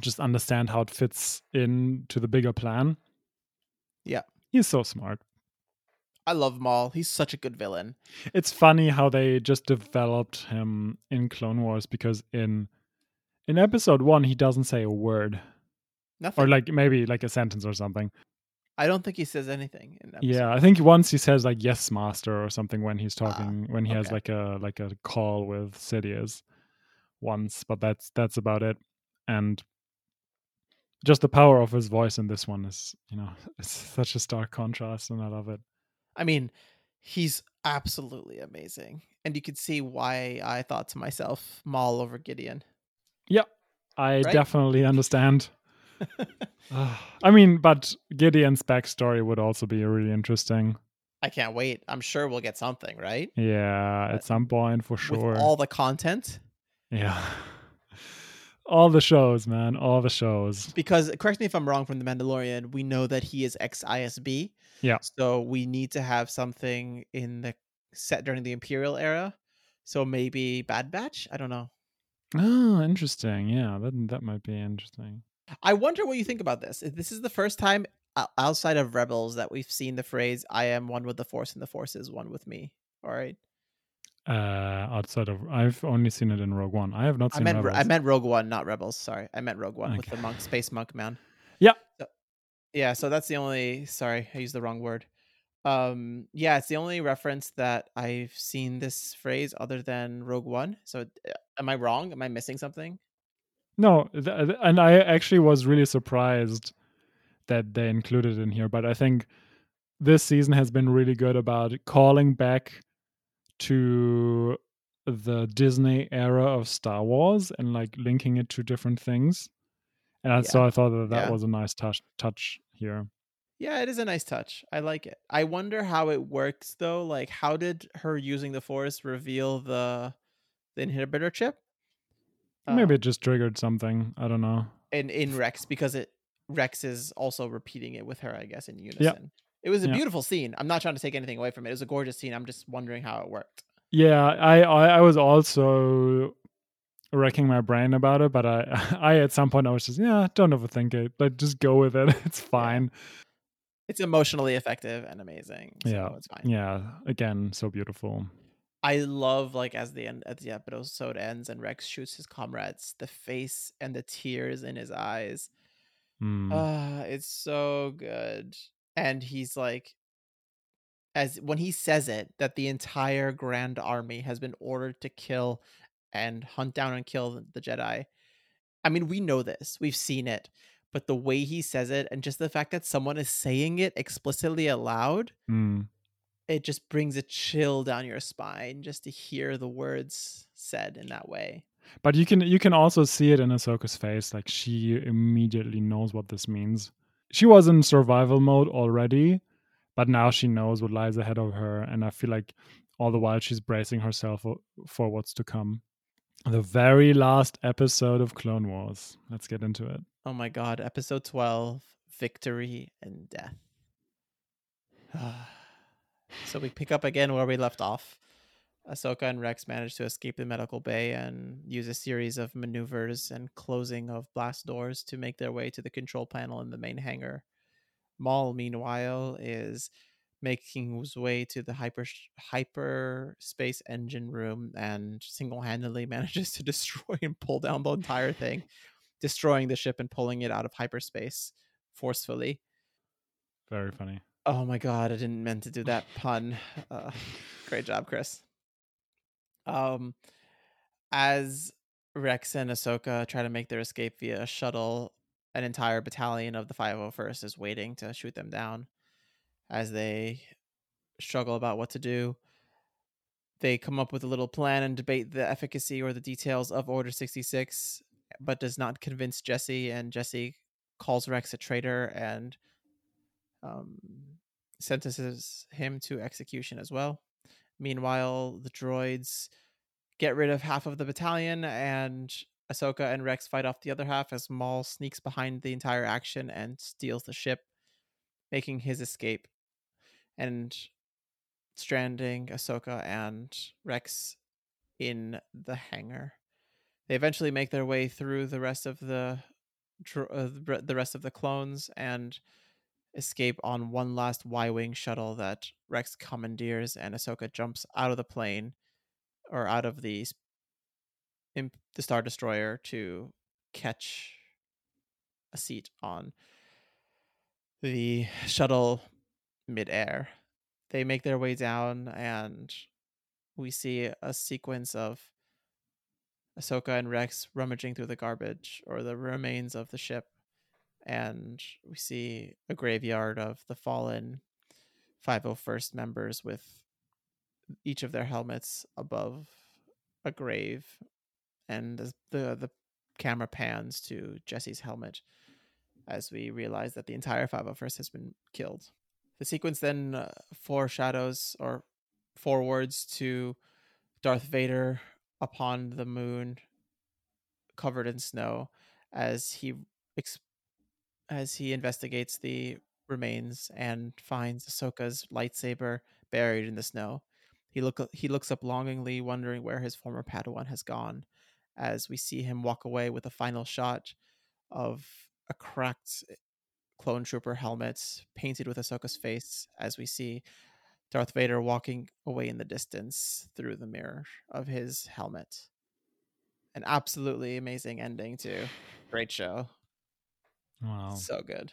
just understand how it fits into the bigger plan. Yeah. He's so smart. I love Maul. He's such a good villain. It's funny how they just developed him in Clone Wars because in in episode 1 he doesn't say a word Nothing. or like maybe like a sentence or something. I don't think he says anything in that. Yeah, I think once he says like "yes, master" or something when he's Ah, talking when he has like a like a call with Sidious once, but that's that's about it. And just the power of his voice in this one is, you know, [laughs] it's such a stark contrast, and I love it. I mean, he's absolutely amazing. And you could see why I thought to myself, Maul over Gideon. Yep, I Right? definitely understand. [sighs] I mean, but Gideon's backstory would also be really interesting. I can't wait. I'm sure we'll get something, right? Yeah, at some point for sure. With all the content. yeah. [laughs] All the shows, man. All the shows. Because correct me if I'm wrong from the Mandalorian, we know that he is ex ISB. Yeah. So we need to have something in the set during the Imperial era. So maybe Bad Batch? I don't know. Oh, interesting. Yeah, that that might be interesting. I wonder what you think about this. This is the first time outside of Rebels that we've seen the phrase "I am one with the Force, and the Force is one with me." All right. Uh, outside of, I've only seen it in Rogue One. I have not I seen meant Rebels. I meant Rogue One, not Rebels. Sorry, I meant Rogue One with the monk, space monk man. Yeah. So- yeah. So that's the only. Sorry, I used the wrong word. Um. Yeah, it's the only reference that I've seen this phrase other than Rogue One. So, am I wrong? Am I missing something? No, th- th- and I actually was really surprised that they included it in here. But I think this season has been really good about calling back to the Disney era of Star Wars and like linking it to different things. And I- so I thought that that Yeah. was a nice touch touch here. Yeah, it is a nice touch. I like it. I wonder how it works though. Like, how did her using the Force reveal the the inhibitor chip? Maybe Um, it just triggered something. I don't know. in in Rex because it Rex is also repeating it with her, I guess, in unison. It was a Yeah. beautiful scene. I'm not trying to take anything away from it. It was a gorgeous scene. I'm just wondering how it worked. Yeah, I, I I was also wrecking my brain about it, but I [laughs] I at some point I was just yeah, don't overthink it. Like just go with it. [laughs] It's fine. It's emotionally effective and amazing. So Yeah. it's fine. Yeah, again, so beautiful. I love like as the end as the episode ends and Rex shoots his comrades, the face and the tears in his eyes. Mm. Ah, it's so good. And he's like as when he says it that the entire grand army has been ordered to kill and hunt down and kill the Jedi. I mean, we know this. We've seen it. But the way he says it and just the fact that someone is saying it explicitly aloud, Mm. It just brings a chill down your spine just to hear the words said in that way. But you can you can also see it in Ahsoka's face. Like she immediately knows what this means. She was in survival mode already, but now she knows what lies ahead of her, and I feel like all the while she's bracing herself for, for what's to come. The very last episode of Clone Wars. Let's get into it. Oh my god, episode 12, Victory and Death. [sighs] [sighs] [sighs] so we pick up again where we left off. Ahsoka and Rex manage to escape the medical bay and use a series of maneuvers and closing of blast doors to make their way to the control panel in the main hangar. Maul, meanwhile, is making his way to the hyper hyper space engine room and single-handedly [laughs] manages to destroy and pull down the entire thing, [laughs] destroying the ship and pulling it out of hyperspace forcefully. Very funny. Oh my god, I didn't mean to do that [laughs] pun. Uh, great job, Chris. Um, as Rex and Ahsoka try to make their escape via a shuttle, an entire battalion of the 501st is waiting to shoot them down as they struggle about what to do. They come up with a little plan and debate the efficacy or the details of Order 66, but does not convince Jesse. And Jesse calls Rex a traitor and um, sentences him to execution as well. Meanwhile, the droids get rid of half of the battalion, and Ahsoka and Rex fight off the other half as Maul sneaks behind the entire action and steals the ship, making his escape and stranding Ahsoka and Rex in the hangar. They eventually make their way through the rest of the uh, the rest of the clones and escape on one last Y-wing shuttle that Rex commandeers, and Ahsoka jumps out of the plane or out of the the star destroyer to catch a seat on the shuttle midair. They make their way down, and we see a sequence of Ahsoka and Rex rummaging through the garbage or the remains of the ship, and we see a graveyard of the fallen 501st members with each of their helmets above a grave, and the the, camera pans to Jesse's helmet as we realize that the entire 501st has been killed. The sequence then uh, foreshadows or forwards to Darth Vader upon the moon, covered in snow, as he ex- as he investigates the remains and finds Ahsoka's lightsaber buried in the snow. He look he looks up longingly, wondering where his former Padawan has gone, as we see him walk away with a final shot of a cracked eh, clone trooper helmet painted with Ahsoka's face, as we see Darth Vader walking away in the distance through the mirror of his helmet. An absolutely amazing ending to great show. Wow. So good.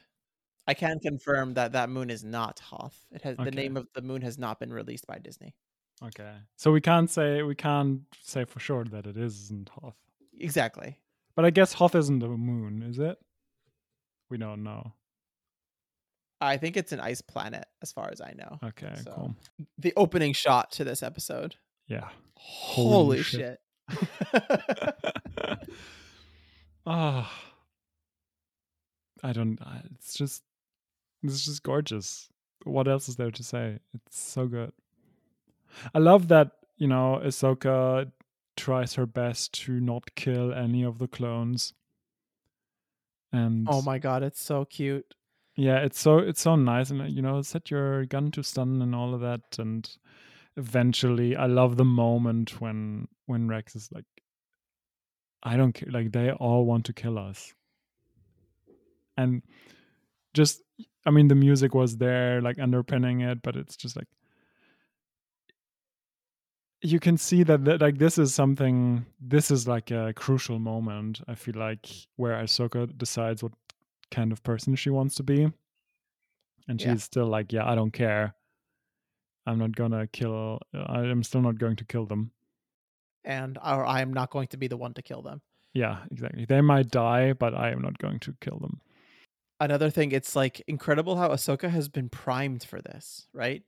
I can confirm that that moon is not Hoth. It has Okay. the name of the moon has not been released by Disney. Okay. So we can't say we can't say for sure that it isn't Hoth. Exactly. But I guess Hoth isn't a moon, is it? We don't know. I think it's an ice planet as far as I know. Okay, So- cool. The opening shot to this episode. Yeah. Holy, Holy shit. [laughs] Ah. I don't it's just it's just gorgeous. What else is there to say? It's so good. I love that, you know, Ahsoka tries her best to not kill any of the clones. And oh my god, it's so cute. yeah it's so it's so nice and uh, you know set your gun to stun and all of that and eventually i love the moment when when rex is like i don't care like they all want to kill us and just i mean the music was there like underpinning it but it's just like you can see that, that like this is something this is like a crucial moment i feel like where ahsoka decides what kind of person she wants to be. And Yeah. she's still like yeah i don't care. I'm not gonna kill uh, i'm still not going to kill them. And or I am not going to be the one to kill them. yeah exactly. They might die but i am not going to kill them Another thing, it's like incredible how Ahsoka has been primed for this, right?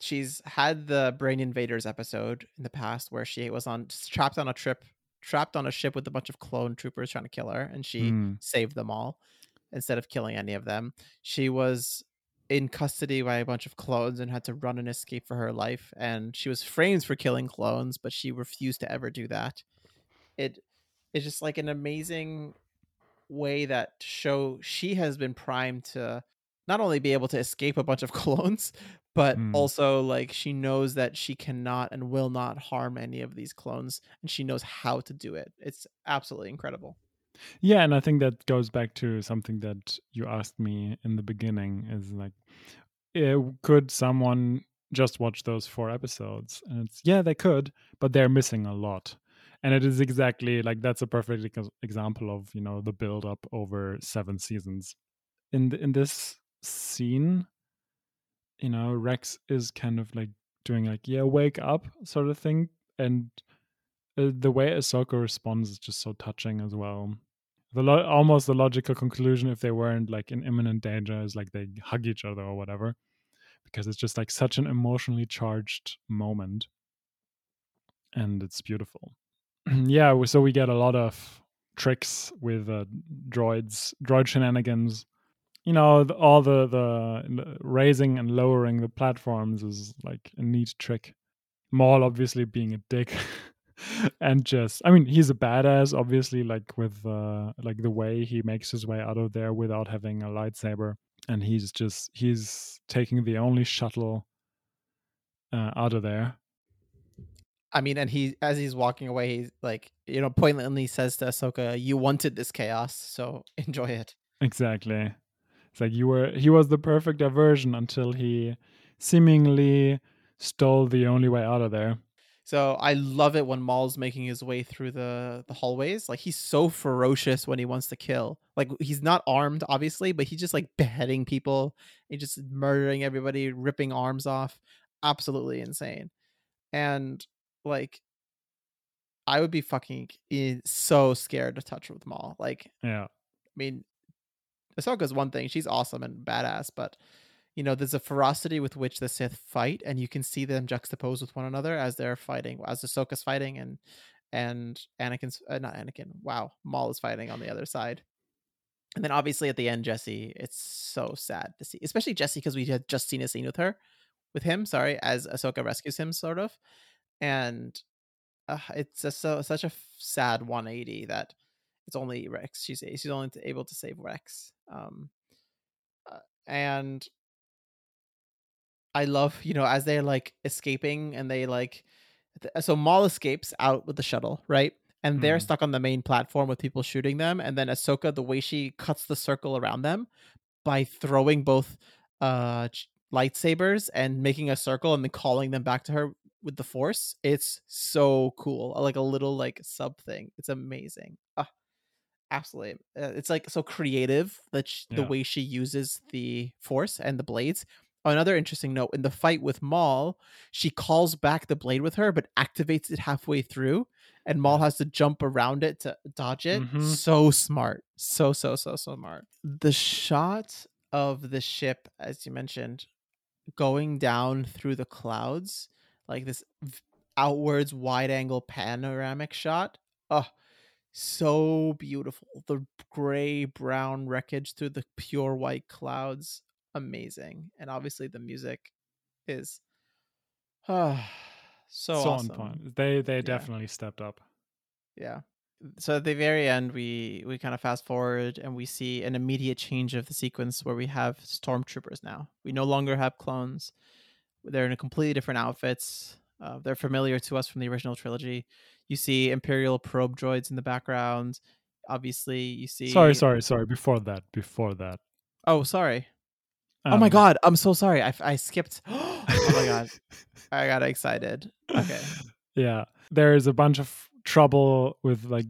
She's had the Brain Invaders episode in the past where she was on trapped on a trip, trapped on a ship with a bunch of clone troopers trying to kill her, and she Hmm. saved them all instead of killing any of them. She was in custody by a bunch of clones and had to run and escape for her life. And she was framed for killing clones, but she refused to ever do that. It is just like an amazing way that show she has been primed to not only be able to escape a bunch of [laughs] clones, but Mm. also like she knows that she cannot and will not harm any of these clones, and she knows how to do it. It's absolutely incredible. Yeah, and I think that goes back to something that you asked me in the beginning is like eh, could someone just watch those four episodes? And it's yeah, they could, but they're missing a lot. And it is exactly like that's a perfect example of, you know, the build up over 7 seasons. In the, in this scene, you know, Rex is kind of like doing like yeah, wake up sort of thing and uh, the way Ahsoka responds is just so touching as well. The lo- almost the logical conclusion if they weren't like in imminent danger is like they hug each other or whatever because it's just like such an emotionally charged moment. And it's beautiful [clears throat] yeah so we get a lot of tricks with uh, droids droid shenanigans. You know all the the raising and lowering the platforms is like a neat trick. Maul obviously being a dick [laughs] and just i mean he's a badass obviously like with uh like the way he makes his way out of there without having a lightsaber. And he's just he's taking the only shuttle uh, out of there I mean, and he as he's walking away, he's like, you know, poignantly says to Ahsoka, "You wanted this chaos, so [laughs] enjoy it." exactly it's like you were he was the perfect diversion until he seemingly stole the only way out of there So I love it when Maul's making his way through the the hallways. Like he's so ferocious when he wants to kill. Like he's not armed, obviously, but he's just like beheading people. He's just murdering everybody, ripping arms off. Absolutely insane. And like, I would be fucking so scared to touch with Maul. Like, yeah I mean, Ahsoka's one thing; she's awesome and badass, but you know, there's a ferocity with which the Sith fight, and you can see them juxtaposed with one another as they're fighting, as Ahsoka's fighting, and and Anakin's uh, not Anakin. Wow, Maul is fighting on the other side. And then obviously at the end, Jesse, it's so sad to see, especially Jesse because we had just seen a scene with her, with him. Sorry, as Ahsoka rescues him, sort of, and uh, it's a, so such a sad 180 that it's only Rex. She's she's only able to save Rex. Um, uh, and I love you know as they're like escaping and they like th- so Maul escapes out with the shuttle right. And they're Mhm. stuck on the main platform with people shooting them, and then Ahsoka, the way she cuts the circle around them by throwing both uh lightsabers and making a circle and then calling them back to her with the force it's so cool like a little like sub thing it's amazing Ah, absolutely Uh, it's like so creative that sh- the way she uses the force and the blades. Another interesting note in the fight with maul she calls back the blade with her but activates it halfway through and maul has to jump around it to dodge it. Mhm. so smart so so so so smart. The shot of the ship as you mentioned going down through the clouds like this v- outwards wide angle panoramic shot oh so beautiful. The gray brown wreckage through the pure white clouds amazing. And obviously the music is ah, [sighs] so, so awesome on point. they they definitely stepped up. Yeah so at the very end we we kind of fast forward and we see an immediate change of the sequence where we have stormtroopers now. We no longer have clones. They're in a completely different outfits. Uh, they're familiar to us from the original trilogy. You see imperial probe droids in the background. Obviously you see sorry sorry. Sorry before that before that. Oh sorry. Oh my Um, god i'm so sorry. I, I skipped [gasps] oh my god. [laughs] I got excited. Okay. Yeah. There is a bunch of trouble with like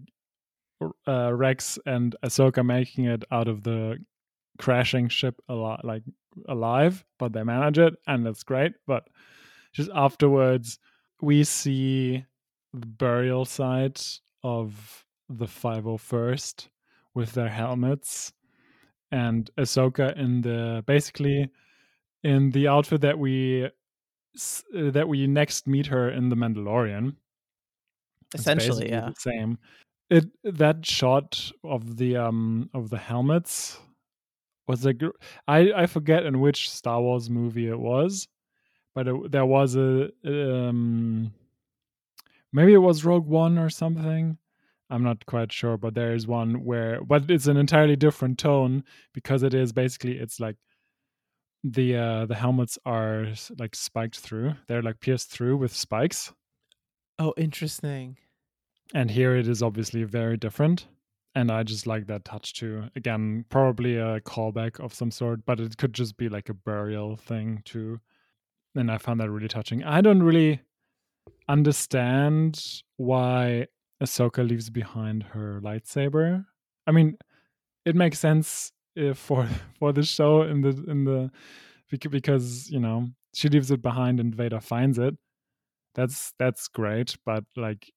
uh, rex and ahsoka making it out of the crashing ship a lot like alive but they manage it and it's great but just afterwards we see the burial site of the 501st with their helmets and ahsoka in the basically in the outfit that we that we next meet her in the mandalorian essentially yeah. the same. It that shot of the um of the helmets was a gr- i i forget in which star wars movie it was but it, there was a um maybe it was rogue one or something. I'm not quite sure but there is one where but it's an entirely different tone because it is basically it's like the uh the helmets are like spiked through. They're like pierced through with spikes oh interesting and here it is obviously very different and I just like that touch too. Again, probably a callback of some sort, but it could just be like a burial thing too. And I found that really touching. I don't really understand why Ahsoka leaves behind her lightsaber. I mean, it makes sense uh, for [laughs] for the show in the in the because you know she leaves it behind and Vader finds it. That's that's great, but like,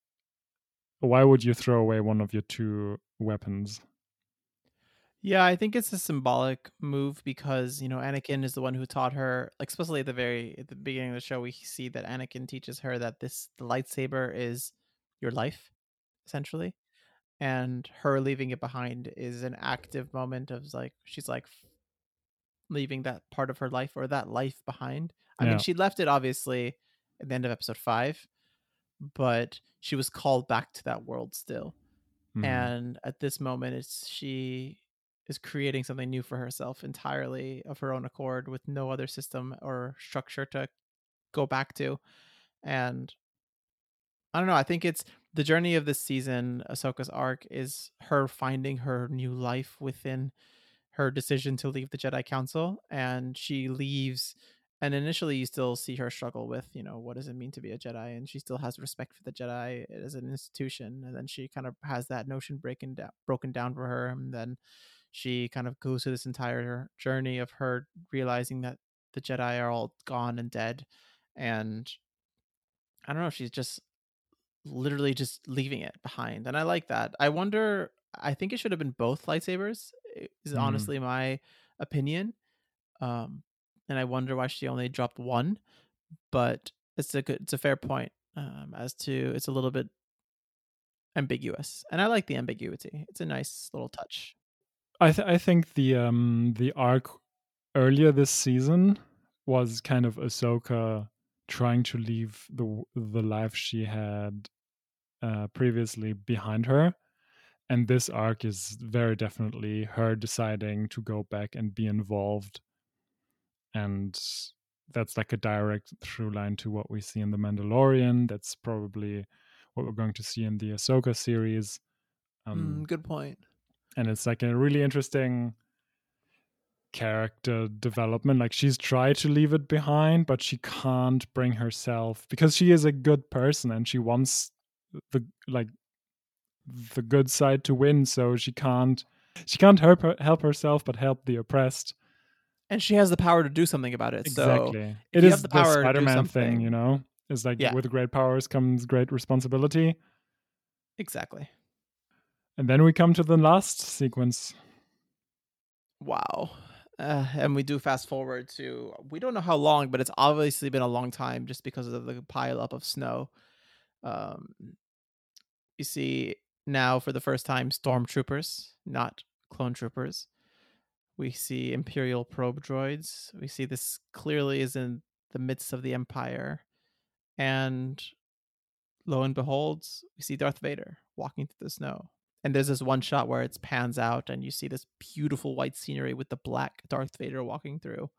why would you throw away one of your two weapons? Yeah, I think it's a symbolic move because you know Anakin is the one who taught her. Like, especially at the very at the beginning of the show, we see that Anakin teaches her that this the lightsaber is your life, essentially, and her leaving it behind is an active moment of like she's like leaving that part of her life or that life behind. I Yeah. mean, she left it obviously at the end of episode five, but she was called back to that world still Mhm. and at this moment it's she is creating something new for herself entirely of her own accord with no other system or structure to go back to and i don't know i think it's the journey of this season ahsoka's arc is her finding her new life within her decision to leave the jedi council and she leaves and initially you still see her struggle with you know what does it mean to be a jedi? And she still has respect for the jedi as an institution. And then she kind of has that notion breaking down broken down for her. And then she kind of goes through this entire journey of her realizing that the jedi are all gone and dead. And i don't know she's just literally just leaving it behind. And i like that. I wonder i think it should have been both lightsabers is Mm. honestly my opinion. Um and I wonder why she only dropped one. But it's a good, it's a fair point um, as to it's a little bit ambiguous, and I like the ambiguity. It's a nice little touch. I th- I think the um the arc earlier this season was kind of Ahsoka trying to leave the the life she had uh, previously behind her, and this arc is very definitely her deciding to go back and be involved, and that's like a direct through line to what we see in the Mandalorian. That's probably what we're going to see in the Ahsoka series. Um, Mm, good point. and it's like a really interesting character development like she's tried to leave it behind but she can't bring herself because she is a good person and she wants the like the good side to win so she can't she can't help her, help herself but help the oppressed And she has the power to do something about it. So exactly if it is the the, power to do spider-man thing something- you know it's like Yeah. with great powers comes great responsibility exactly. and then we come to the last sequence Wow. Uh, and we do fast forward to we don't know how long, but it's obviously been a long time just because of the pile up of snow. Um, you see now for the first time stormtroopers, not clone troopers. We see Imperial probe droids. We see this clearly is in the midst of the Empire, and lo and behold, we see Darth Vader walking through the snow. And there's this one shot where it pans out and you see this beautiful white scenery with the black Darth Vader walking through.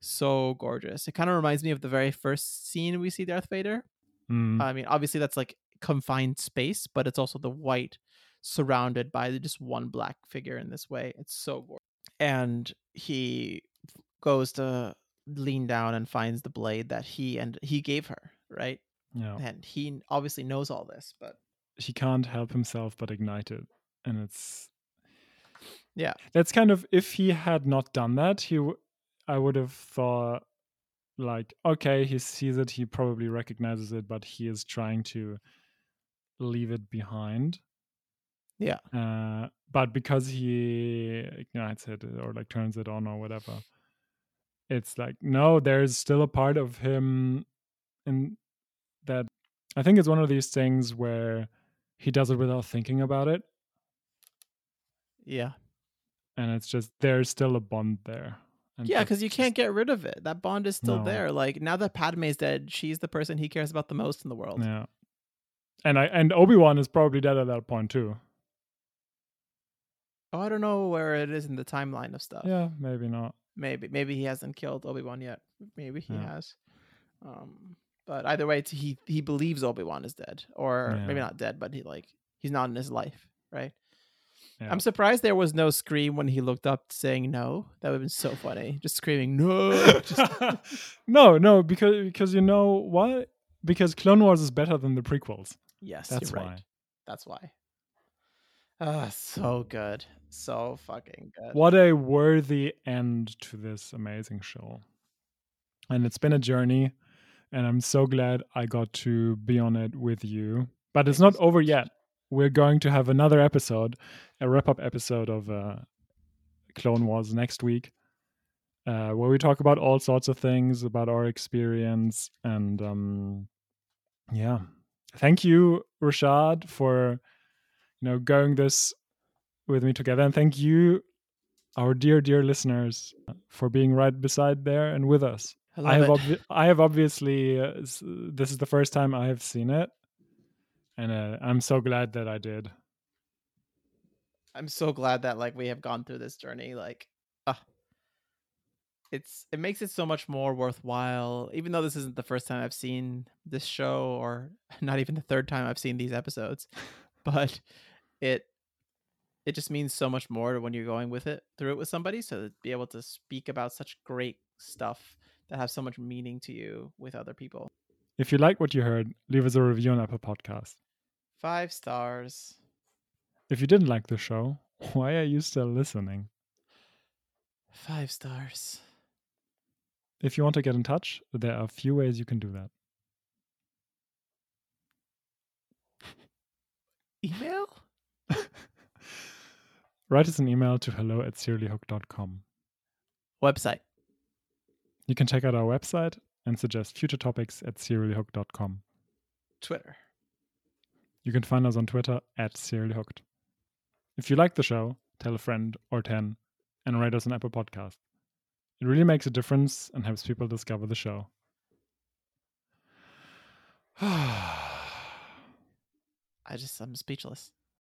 So gorgeous. It kind of reminds me of the very first scene we see Darth Vader. Mm, I mean, obviously that's like confined space, but it's also the white surrounded by just one black figure in this way. It's so gorgeous. And he goes to lean down and finds the blade that he and he gave her, right? yeah And he obviously knows all this, but he can't help himself but ignite it and it's Yeah. that's kind of if he had not done that he w- i would have thought like okay he sees it he probably recognizes it but he is trying to leave it behind Yeah. uh, but because he ignites it or like turns it on or whatever it's like no there's still a part of him in that i think it's one of these things where he does it without thinking about it yeah. and it's just there's still a bond there and Yeah, because you can't get rid of it. That bond is still No. there. Like now that Padme's dead, she's the person he cares about the most in the world. yeah and i and obi-wan is probably dead at that point too Oh, I don't know where it is in the timeline of stuff. yeah maybe not Maybe maybe he hasn't killed Obi Wan yet. Maybe he Yeah. has. Um, but either way, it's, he he believes Obi Wan is dead, or maybe not dead, but he like he's not in his life, right? Yeah. I'm surprised there was no scream when he looked up saying no. That would have been so funny. Just screaming no. Just- [laughs] no, no, because because you know why? Because Clone Wars is better than the prequels. yes, That's why. right. That's why. Ah, so good. So fucking good. What a worthy end to this amazing show. And it's been a journey, and I'm so glad I got to be on it with you. But it's not over yet. We're going to have another episode, a wrap up episode of uh, Clone Wars next week, uh, where we talk about all sorts of things about our experience. And um, yeah, thank you, Rashad, for you know going this with me together, and thank you, our dear, dear listeners, for being right beside there and with us. I, I have, obvi- I have obviously, uh, this is the first time I have seen it, and uh, I'm so glad that I did. I'm so glad that like we have gone through this journey. Like, ah, it's it makes it so much more worthwhile. Even though this isn't the first time I've seen this show, or [laughs] not even the third time I've seen these episodes, [laughs] but it it just means so much more to when you're going with it through it with somebody. So to be able to speak about such great stuff that have so much meaning to you with other people. If you like what you heard, leave us a review on Apple Podcast. Five stars. If you didn't like the show, [laughs] why are you still listening? Five stars. If you want to get in touch, there are a few ways you can do that. Email? [laughs] Write us an email to hello at seriallyhooked.com. Website. You can check out our website and suggest future topics at seriallyhooked.com. Twitter. You can find us on Twitter at seriallyhooked. If you like the show, tell a friend or 10 and rate us on Apple Podcast. It really makes a difference and helps people discover the show. [sighs] I just I'm speechless.